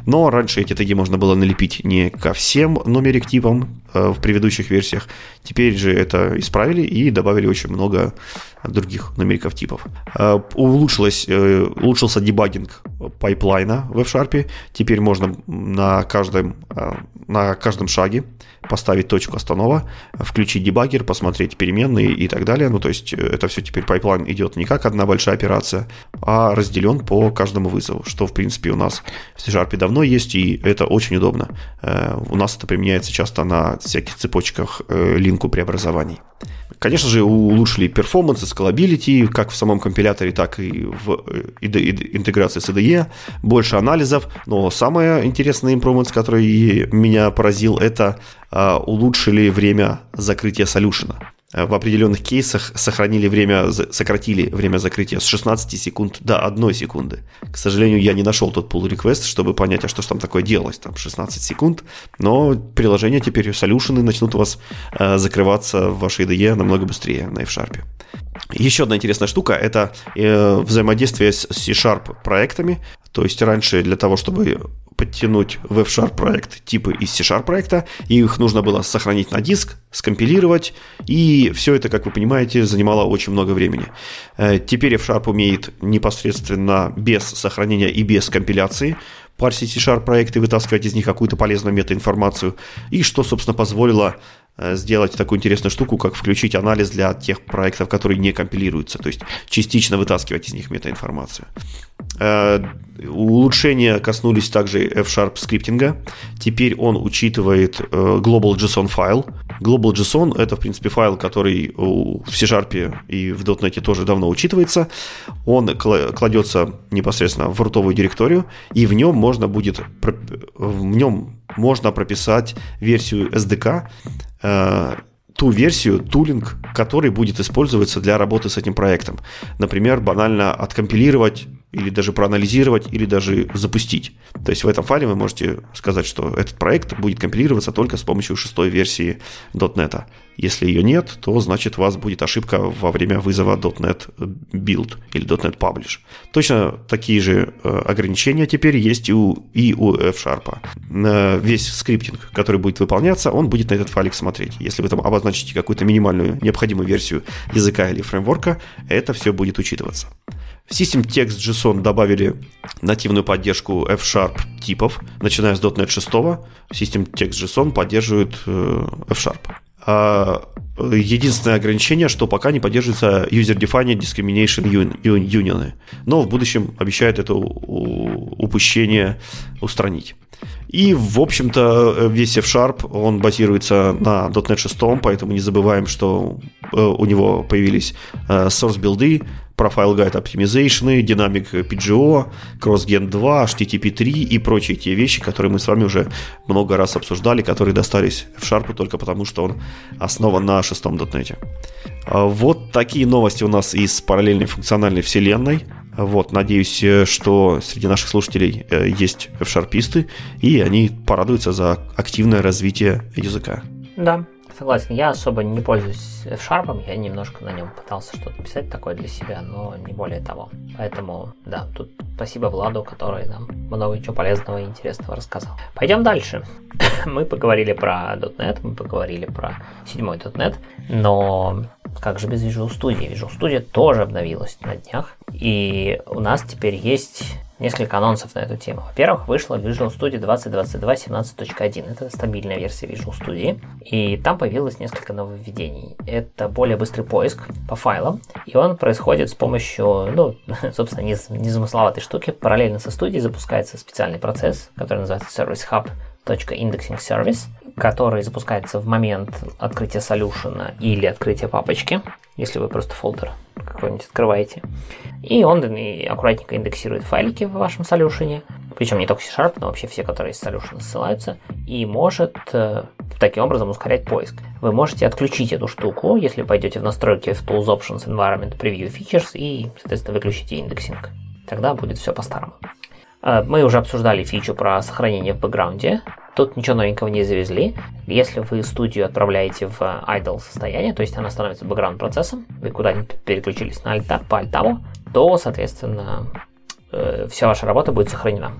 Но раньше эти теги можно было налепить не ко всем номерик типам э, в предыдущих версиях. Теперь же это исправили и добавили очень много других numeric типов. Э, улучшилось, э, улучшился дебагинг пайплайна в F-Sharp. Теперь можно на каждом, э, на каждом шаге поставить точку останова, включить дебаггер, посмотреть переменные и так далее. Ну, то есть это все теперь пайплайн идет не как одна большая операция, а разделен по каждому вызову, что, в принципе, у нас в C-Sharp давно есть, и это очень удобно. У нас это применяется часто на всяких цепочках линку преобразований. Конечно же, улучшили перформанс и scalability, как в самом компиляторе, так и в интеграции с IDE, больше анализов, но самое интересное improvements, который меня поразил, это улучшили время закрытия солюшена. Э, в определенных кейсах сохранили время, сократили время закрытия с 16 секунд до 1 секунды. К сожалению, я не нашел тот pull request, чтобы понять, а что же там такое делалось, там 16 секунд, но приложения теперь, солюшены начнут у вас э, закрываться в вашей IDE намного быстрее на F-Sharp. Еще одна интересная штука – это э, взаимодействие с C-Sharp проектами. То есть раньше для того, чтобы подтянуть в F-Sharp проект типы из C-Sharp проекта, и их нужно было сохранить на диск, скомпилировать, и все это, как вы понимаете, занимало очень много времени. Э, теперь F-Sharp умеет непосредственно без сохранения и без компиляции парсить C-Sharp проекты, вытаскивать из них какую-то полезную метаинформацию, и что, собственно, позволило сделать такую интересную штуку, как включить анализ для тех проектов, которые не компилируются, то есть частично вытаскивать из них метаинформацию. Э, улучшения коснулись также F-Sharp скриптинга. Теперь он учитывает э, Global JSON файл. Global JSON — это, в принципе, файл, который в C-Sharp и в .NET тоже давно учитывается. Он кладется непосредственно в рутовую директорию, и в нем можно будет в нем можно прописать версию SDK, э, ту версию, тулинг, который будет использоваться для работы с этим проектом. Например, банально откомпилировать или даже проанализировать, или даже запустить. То есть в этом файле вы можете сказать, что этот проект будет компилироваться только с помощью шестой версии .NET. Если ее нет, то значит у вас будет ошибка во время вызова .NET Build или .NET Publish. Точно такие же э, ограничения теперь есть и у, и у F-Sharp. Весь скриптинг, который будет выполняться, он будет на этот файлик смотреть. Если вы там обозначите какую-то минимальную необходимую версию языка или фреймворка, это все будет учитываться. В System Text JSON добавили нативную поддержку F-Sharp типов, начиная с .NET 6. System Text JSON поддерживает э, F-Sharp. А единственное ограничение, что пока не поддерживается User-Defined Discrimination Union. Но в будущем обещают это упущение устранить. И, в общем-то, весь F-Sharp, он базируется на .NET 6, поэтому не забываем, что э, у него появились э, source билды, Profile Guide Optimization, Dynamic PGO, CrossGen 2, HTTP 3 и прочие те вещи, которые мы с вами уже много раз обсуждали, которые достались в Sharp только потому, что он основан на шестом .NET. А вот такие новости у нас из параллельной функциональной вселенной. Вот, надеюсь, что среди наших слушателей э, есть f-шарписты, и они порадуются за активное развитие языка. Да, Согласен, я особо не пользуюсь F-Sharp, я немножко на нем пытался что-то писать такое для себя, но не более того. Поэтому, да, тут спасибо Владу, который нам много чего полезного и интересного рассказал. Пойдем дальше. мы поговорили про .NET, мы поговорили про седьмой .NET, но как же без Visual Studio? Visual Studio тоже обновилась на днях, и у нас теперь есть несколько анонсов на эту тему. Во-первых, вышла Visual Studio 2022 17.1. Это стабильная версия Visual Studio. И там появилось несколько нововведений. Это более быстрый поиск по файлам. И он происходит с помощью, ну, собственно, незамысловатой штуки. Параллельно со студией запускается специальный процесс, который называется Service Hub .indexing service, который запускается в момент открытия солюшена или открытия папочки, если вы просто фолдер какой-нибудь открываете. И он аккуратненько индексирует файлики в вашем солюшене, причем не только C-Sharp, но вообще все, которые из солюшена ссылаются, и может э, таким образом ускорять поиск. Вы можете отключить эту штуку, если пойдете в настройки в Tools Options Environment Preview Features и, соответственно, выключите индексинг. Тогда будет все по-старому. Э, мы уже обсуждали фичу про сохранение в бэкграунде. Тут ничего новенького не завезли. Если вы студию отправляете в idle состояние, то есть она становится бэкграунд процессом, вы куда-нибудь переключились на альта, по альтаву, то, соответственно, э, вся ваша работа будет сохранена.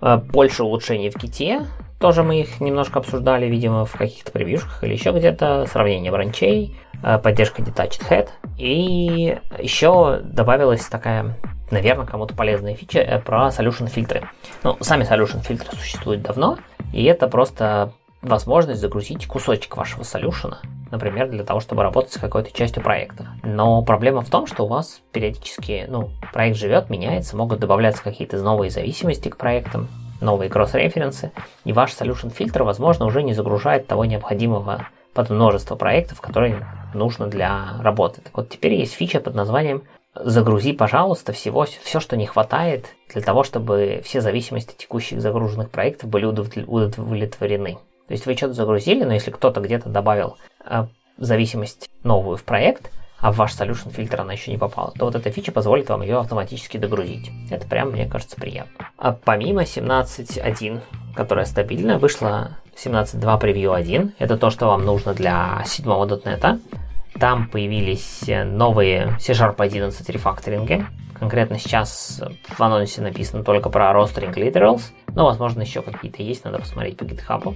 Э, больше улучшений в ките, тоже мы их немножко обсуждали, видимо, в каких-то превьюшках или еще где-то, сравнение бранчей, поддержка Detached Head, и еще добавилась такая наверное, кому-то полезная фича э, про solution фильтры. Ну, сами solution фильтры существуют давно, и это просто возможность загрузить кусочек вашего солюшена, например, для того, чтобы работать с какой-то частью проекта. Но проблема в том, что у вас периодически, ну, проект живет, меняется, могут добавляться какие-то новые зависимости к проектам, новые кросс-референсы, и ваш solution фильтр, возможно, уже не загружает того необходимого под множество проектов, которые нужно для работы. Так вот, теперь есть фича под названием «Загрузи, пожалуйста, всего, все, что не хватает для того, чтобы все зависимости текущих загруженных проектов были удовлетворены». То есть вы что-то загрузили, но если кто-то где-то добавил э, зависимость новую в проект, а в ваш solution фильтр она еще не попала, то вот эта фича позволит вам ее автоматически догрузить. Это прям, мне кажется, приятно. А помимо 17.1, которая стабильная, вышла 17.2 Preview 1. Это то, что вам нужно для 7 .NET. Там появились новые C-Sharp 11 рефакторинги. Конкретно сейчас в анонсе написано только про rostering literals, но, возможно, еще какие-то есть, надо посмотреть по GitHub.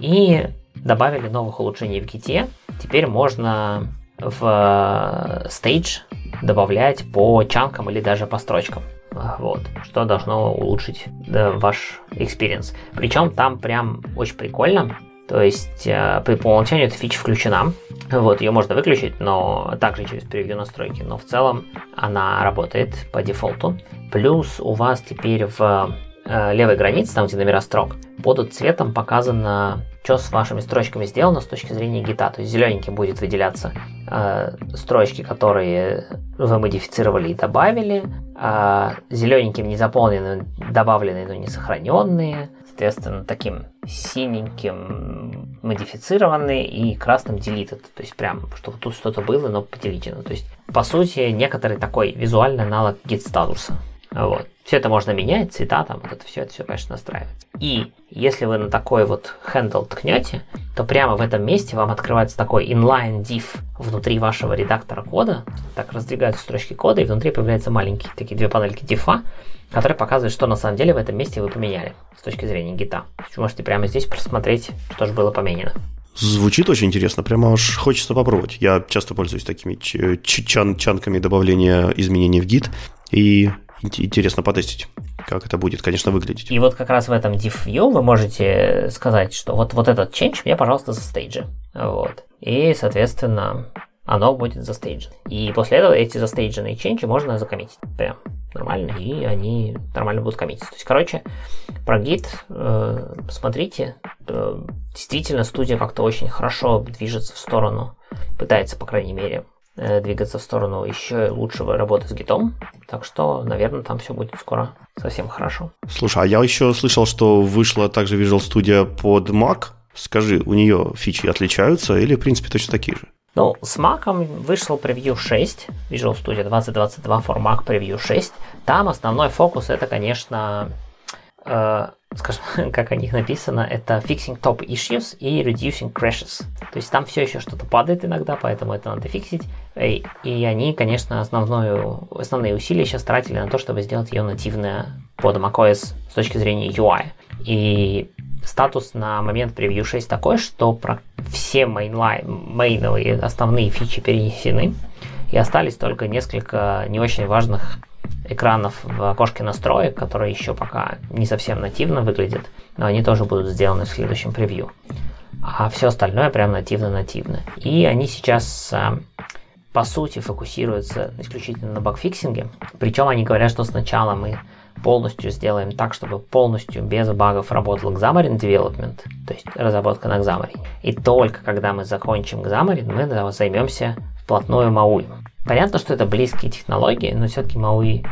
И добавили новых улучшений в Git. Теперь можно в Stage добавлять по чанкам или даже по строчкам. Вот, что должно улучшить да, ваш experience. Причем там прям очень прикольно. То есть э, при по умолчанию эта фича включена. Вот, ее можно выключить, но также через превью настройки. Но в целом она работает по дефолту. Плюс у вас теперь в э, левой границе, там где номера строк, будут цветом показано что с вашими строчками сделано с точки зрения гита. То есть зелененьким будет выделяться э, строчки, которые вы модифицировали и добавили, э, зелененьким не заполненные, добавленные, но не сохраненные, соответственно, таким синеньким модифицированные и красным deleted. То есть прям, чтобы тут что-то было, но поделичено. То есть, по сути, некоторый такой визуальный аналог git статуса. Вот. Все это можно менять, цвета там, вот это все, это все, конечно, настраивается. И если вы на такой вот handle ткнете, то прямо в этом месте вам открывается такой inline div внутри вашего редактора кода. Так раздвигаются строчки кода, и внутри появляются маленькие такие две панельки дифа, которые показывают, что на самом деле в этом месте вы поменяли с точки зрения гита. Вы можете прямо здесь просмотреть, что же было поменяно. Звучит очень интересно, прямо аж хочется попробовать. Я часто пользуюсь такими чан чанками добавления изменений в гид, и интересно потестить, как это будет, конечно, выглядеть. И вот как раз в этом diff view вы можете сказать, что вот, вот этот change мне, пожалуйста, за стейджи. Вот. И, соответственно, оно будет застейджено. И после этого эти застейдженные ченчи можно закоммитить. Прям нормально, и они нормально будут коммититься. То есть, короче, про гид э, смотрите. Э, действительно, студия как-то очень хорошо движется в сторону, пытается, по крайней мере, Э, двигаться в сторону еще лучшего работы с гитом. Так что, наверное, там все будет скоро совсем хорошо. Слушай, а я еще слышал, что вышла также Visual Studio под Mac. Скажи, у нее фичи отличаются или, в принципе, точно такие же? Ну, с Mac вышел превью 6, Visual Studio 2022 for Mac Preview 6. Там основной фокус это, конечно, э, скажем, как о них написано, это fixing top issues и reducing crashes. То есть там все еще что-то падает иногда, поэтому это надо фиксить. И, и они, конечно, основную, основные усилия сейчас тратили на то, чтобы сделать ее нативной под macOS с точки зрения UI. И статус на момент превью 6 такой, что про все mainline, мейновые основные фичи перенесены, и остались только несколько не очень важных экранов в окошке настроек, которые еще пока не совсем нативно выглядят, но они тоже будут сделаны в следующем превью. А все остальное прям нативно-нативно. И они сейчас а, по сути фокусируются исключительно на багфиксинге. Причем они говорят, что сначала мы полностью сделаем так, чтобы полностью без багов работал Xamarin Development, то есть разработка на Xamarin. И только когда мы закончим Xamarin, мы займемся вплотную MAUI. Понятно, что это близкие технологии, но все-таки MAUI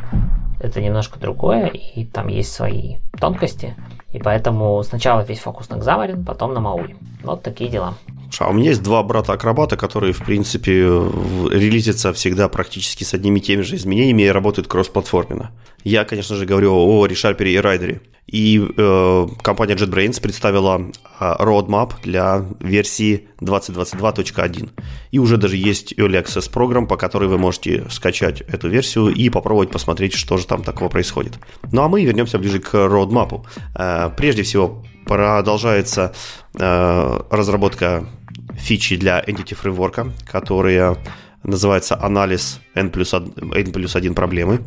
это немножко другое, и там есть свои тонкости. И поэтому сначала весь фокус на Xamarin, потом на MAUI. Вот такие дела. А у меня есть два брата-акробата, которые, в принципе, релизятся всегда практически с одними и теми же изменениями и работают кроссплатформенно. Я, конечно же, говорю о ReSharper и Райдере. И э, компания JetBrains представила э, roadmap для версии 2022.1. И уже даже есть Early Access программ, по которой вы можете скачать эту версию и попробовать посмотреть, что же там такого происходит. Ну а мы вернемся ближе к roadmap. Э, прежде всего, продолжается э, разработка фичи для Entity Framework, которая называется анализ N плюс, 1, N плюс 1 проблемы.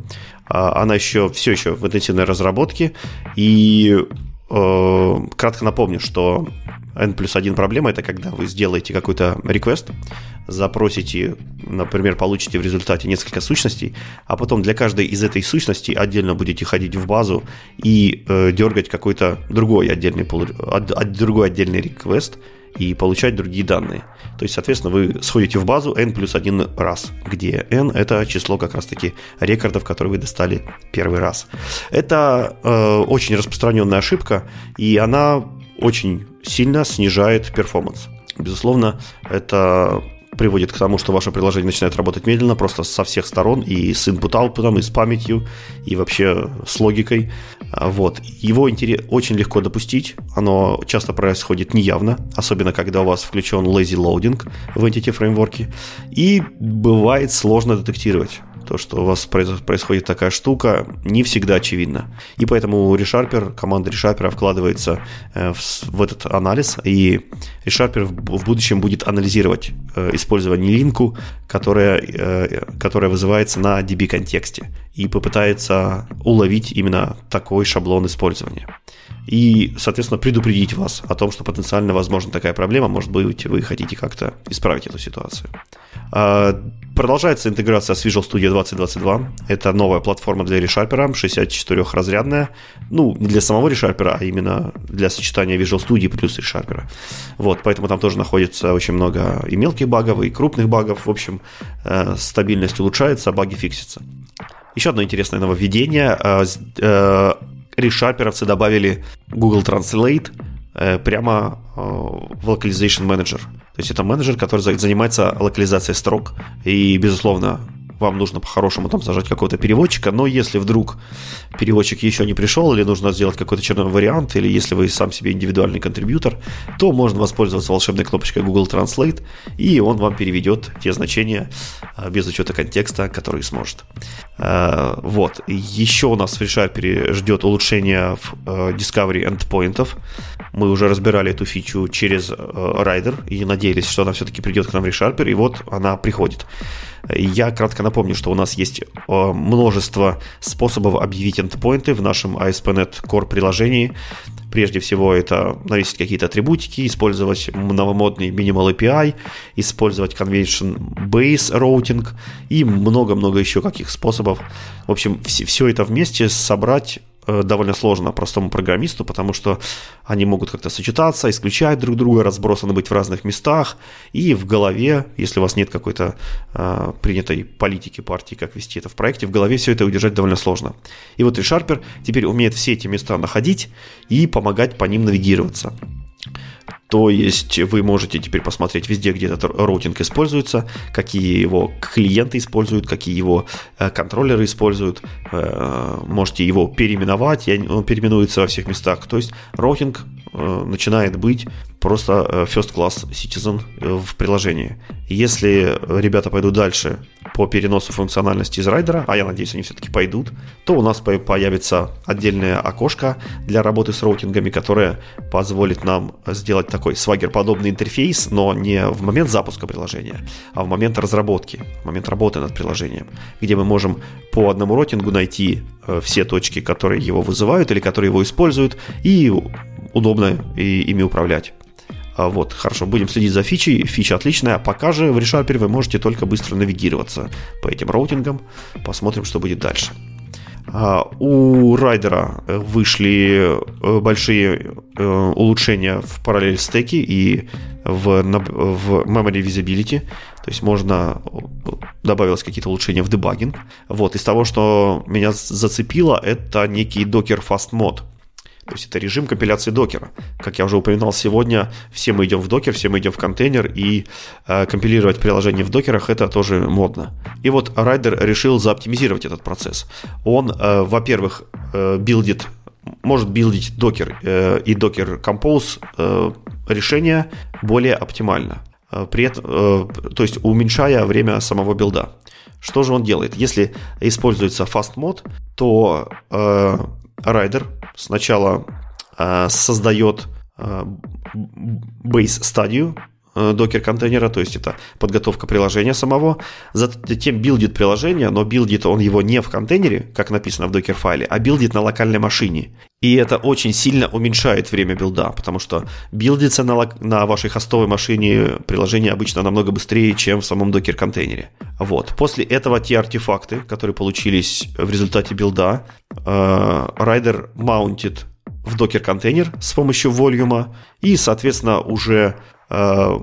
А, она еще все еще в интенсивной разработке. И э, кратко напомню, что N плюс 1 проблема это когда вы сделаете какой-то request, запросите, например, получите в результате несколько сущностей, а потом для каждой из этой сущностей отдельно будете ходить в базу и э, дергать какой-то другой отдельный, другой отдельный request, и получать другие данные. То есть, соответственно, вы сходите в базу n плюс один раз, где n – это число как раз-таки рекордов, которые вы достали первый раз. Это э, очень распространенная ошибка, и она очень сильно снижает перформанс. Безусловно, это приводит к тому, что ваше приложение начинает работать медленно, просто со всех сторон, и с input-output, и с памятью, и вообще с логикой. А, вот. Его очень легко допустить, оно часто происходит неявно, особенно когда у вас включен lazy loading в Entity фреймворке, и бывает сложно детектировать то, что у вас происходит такая штука, не всегда очевидно. И поэтому ReSharper, команда ReSharper вкладывается э, в, этот анализ, и ReSharper в будущем будет анализировать э, использование линку, которая, э, которая вызывается на DB-контексте, и попытается уловить именно такой шаблон использования и, соответственно, предупредить вас о том, что потенциально возможна такая проблема, может быть, вы хотите как-то исправить эту ситуацию. А, продолжается интеграция с Visual Studio 2022. Это новая платформа для ReSharper, 64-разрядная. Ну, не для самого ReSharper, а именно для сочетания Visual Studio плюс ReSharper. Вот, поэтому там тоже находится очень много и мелких багов, и крупных багов. В общем, э, стабильность улучшается, а баги фиксятся. Еще одно интересное нововведение. Э, э, решаперовцы добавили Google Translate э, прямо э, в Localization Manager. То есть это менеджер, который занимается локализацией строк. И, безусловно, вам нужно по-хорошему там зажать какого-то переводчика, но если вдруг переводчик еще не пришел, или нужно сделать какой-то черновой вариант, или если вы сам себе индивидуальный контрибьютор, то можно воспользоваться волшебной кнопочкой Google Translate, и он вам переведет те значения а, без учета контекста, который сможет. А, вот. Еще у нас в ReSharper ждет улучшение а, Discovery endpointов. Мы уже разбирали эту фичу через Rider и надеялись, что она все-таки придет к нам в ReSharper, и вот она приходит. Я кратко напомню, что у нас есть э, множество способов объявить эндпоинты в нашем ASP.NET Core приложении. Прежде всего, это навесить какие-то атрибутики, использовать новомодный Minimal API, использовать Convention Base Routing и много-много еще каких способов. В общем, все это вместе собрать довольно сложно простому программисту, потому что они могут как-то сочетаться, исключать друг друга, разбросаны быть в разных местах, и в голове, если у вас нет какой-то э, принятой политики партии, как вести это в проекте, в голове все это удержать довольно сложно. И вот ReSharper теперь умеет все эти места находить и помогать по ним навигироваться. То есть вы можете теперь посмотреть везде, где этот роутинг используется, какие его клиенты используют, какие его э, контроллеры используют. Э, можете его переименовать, он переименуется во всех местах. То есть роутинг э, начинает быть просто first class citizen в приложении. Если ребята пойдут дальше по переносу функциональности из Rider'а, а я надеюсь, они все-таки пойдут, то у нас появится отдельное окошко для работы с роутингами, которое позволит нам сделать такой Swagger-подобный интерфейс, но не в момент запуска приложения, а в момент разработки, в момент работы над приложением, где мы можем по одному роутингу найти э, все точки, которые его вызывают или которые его используют, и удобно ими управлять. А, вот, хорошо, будем следить за фичей. Фича отличная. А пока же в ReSharper вы можете только быстро навигироваться по этим роутингам. Посмотрим, что будет дальше. А, у райдера вышли э, большие э, улучшения в параллель стеке и в, в memory visibility. То есть можно добавилось какие-то улучшения в дебагинг. Вот, из того, что меня зацепило, это некий Docker Fast Mode. То есть это режим компиляции докера. Как я уже упоминал сегодня, все мы идем в докер, все мы идем в контейнер, и э, компилировать приложение в Docker'ах это тоже модно. И вот Rider решил заоптимизировать этот процесс. Он, э, во-первых, э, билдит может билдить Docker э, и Docker Compose э, решение более оптимально. Э, при этом, э, то есть уменьшая время самого билда. Что же он делает? Если используется fast mode, то э, Rider сначала э, создает э, э, Docker контейнера, то есть это подготовка приложения самого, затем билдит приложение, но билдит он его не в контейнере, как написано в Dockerфайле, а билдит на локальной машине. И это очень сильно уменьшает время билда, потому что билдится на, на вашей хостовой машине приложение обычно намного быстрее, чем в самом Docker контейнере. Вот. После этого те артефакты, которые получились в результате билда, Райдер э, маунтит в докер контейнер с помощью волюма и, соответственно, уже э,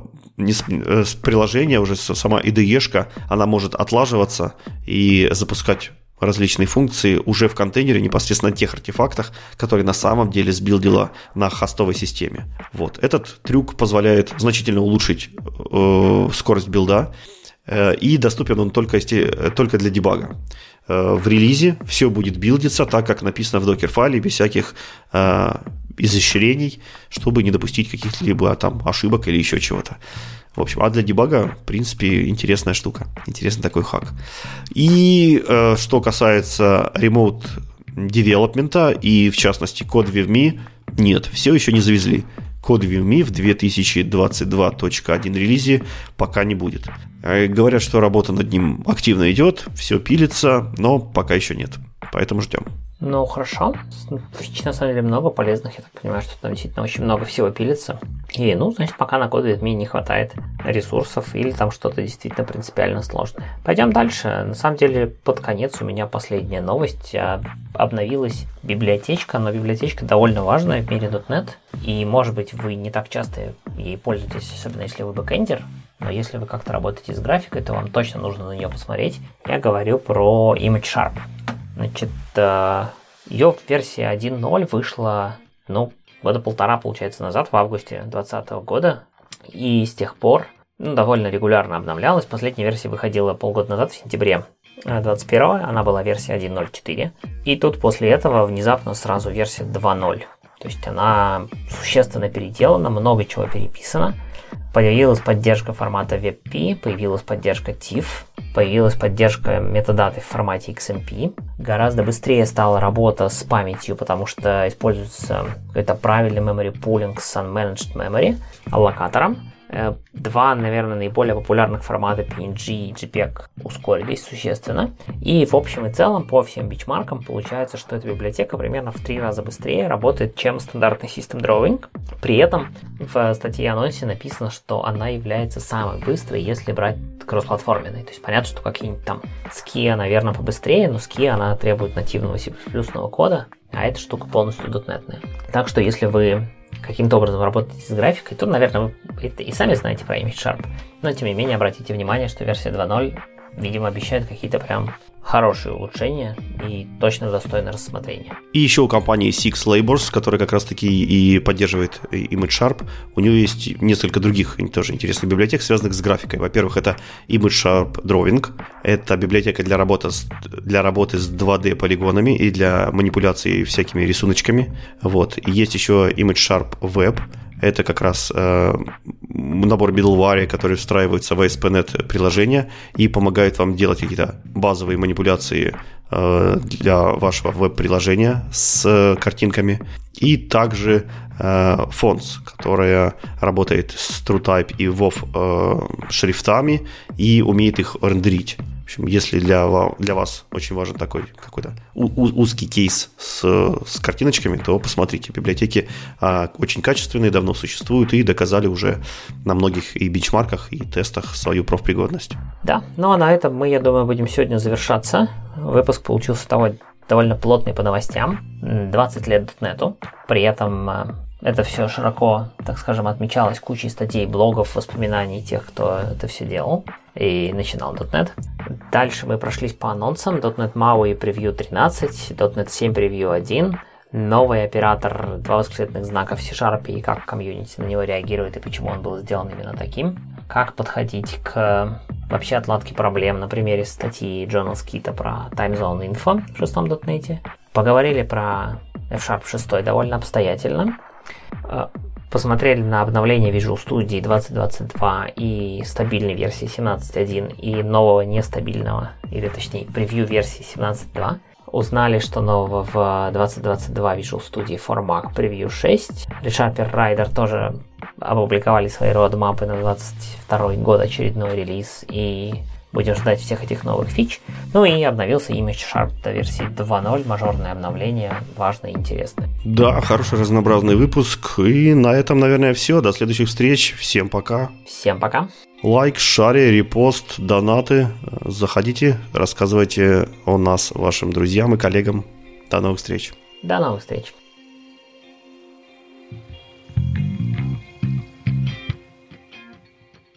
приложение, уже сама IDE-шка, она может отлаживаться и запускать различные функции уже в контейнере, непосредственно на тех артефактах, которые на самом деле сбилдила на хостовой системе. Вот. Этот трюк позволяет значительно улучшить э, скорость билда, и доступен он только, только для дебага. Э, в релизе все будет билдиться так, как написано в докер-файле, без всяких э, изощрений, чтобы не допустить каких-либо там ошибок или еще чего-то. В общем, а для дебага, в принципе, интересная штука. Интересный такой хак. И э, что касается remote девелопмента и, в частности, код VME, нет, все еще не завезли. Код VME в 2022.1 релизе пока не будет. Э, говорят, что работа над ним активно идет, все пилится, но пока еще нет. Поэтому ждем. Ну, хорошо. Фич на самом деле много полезных. Я так понимаю, что там действительно очень много всего пилится. И, ну, значит, пока на коду админ не хватает ресурсов или там что-то действительно принципиально сложное. Пойдем дальше. На самом деле, под конец у меня последняя новость. А, обновилась библиотечка, но библиотечка довольно важная в мире .NET. И, может быть, вы не так часто ей пользуетесь, особенно если вы бэкэндер. Но если вы как-то работаете с графикой, то вам точно нужно на нее посмотреть. Я говорю про ImageSharp. Значит, э, ее версия 1.0 вышла, ну, года полтора, получается, назад, в августе 2020 года. И с тех пор ну, довольно регулярно обновлялась. Последняя версия выходила полгода назад, в сентябре 21 она была версия 1.0.4. И тут после этого внезапно сразу версия 2.0. То есть она существенно переделана, много чего переписано. Появилась поддержка формата WebP, появилась поддержка TIFF, появилась поддержка метадаты в формате XMP. Гораздо быстрее стала работа с памятью, потому что используется какой-то правильный memory pooling с unmanaged memory аллокатором. Э, два, наверное, наиболее популярных формата PNG и JPEG ускорились существенно. И в общем и целом по всем бичмаркам получается, что эта библиотека примерно в три раза быстрее работает, чем стандартный System Drawing. При этом в статье анонсе написано, что она является самой быстрой, если брать кроссплатформенной. То есть понятно, что какие-нибудь там ски, наверное, побыстрее, но ски она требует нативного C++ кода, а эта штука полностью дотнетная. Так что если вы каким-то образом работаете с графикой, то, наверное, вы и сами знаете про ImageSharp. Но, тем не менее, обратите внимание, что версия 2.0, видимо, обещает какие-то прям хорошие улучшения и точно достойно рассмотрения. И еще у компании Six Labors, которая как раз-таки и поддерживает ImageSharp, у нее есть несколько других тоже интересных библиотек, связанных с графикой. Во-первых, это ImageSharp Drawing. Это библиотека для работы с, для работы с 2D полигонами и для манипуляции всякими рисуночками. Вот. И есть еще ImageSharp Web, это как раз э, набор middleware, который встраивается в ASP.NET приложение и помогает вам делать какие-то базовые манипуляции э, для вашего веб-приложения с картинками. И также э, Fonts, которая работает с TrueType и WoW э, шрифтами и умеет их рендерить. Общем, если для, для вас очень важен такой какой-то узкий кейс с, с картиночками, то посмотрите. Библиотеки а, очень качественные, давно существуют и доказали уже на многих и бенчмарках, и тестах свою профпригодность. Да, ну а на этом мы, я думаю, будем сегодня завершаться. Выпуск получился того, довольно плотный по новостям. 20 лет .NET. При этом а, это все широко, так скажем, отмечалось кучей статей, блогов, воспоминаний тех, кто это все делал и начинал .NET. Дальше мы прошлись по анонсам. .NET MAUI превью 13, .NET 7 превью 1, новый оператор, два восклицательных знака в C-Sharp и как комьюнити на него реагирует и почему он был сделан именно таким. Как подходить к вообще отладке проблем на примере статьи Джона Скита про Time Zone Info в шестом .NET. Поговорили про F-Sharp 6 довольно обстоятельно. Э, посмотрели на обновление Visual Studio 2022 и стабильной версии 17.1 и нового нестабильного, или точнее превью версии 17.2. Узнали, что нового в 2022 Visual Studio for Mac Preview 6. ReSharper Rider тоже опубликовали свои родмапы на 22 год очередной релиз и Будем ждать всех этих новых фич. Ну и обновился Image Sharp до версии 2.0, мажорное обновление, важное и интересное. Да, хороший разнообразный выпуск. И на этом, наверное, все. До следующих встреч. Всем пока. Всем пока. Лайк, шаре, репост, донаты. Заходите, рассказывайте о нас вашим друзьям и коллегам. До новых встреч. До новых встреч.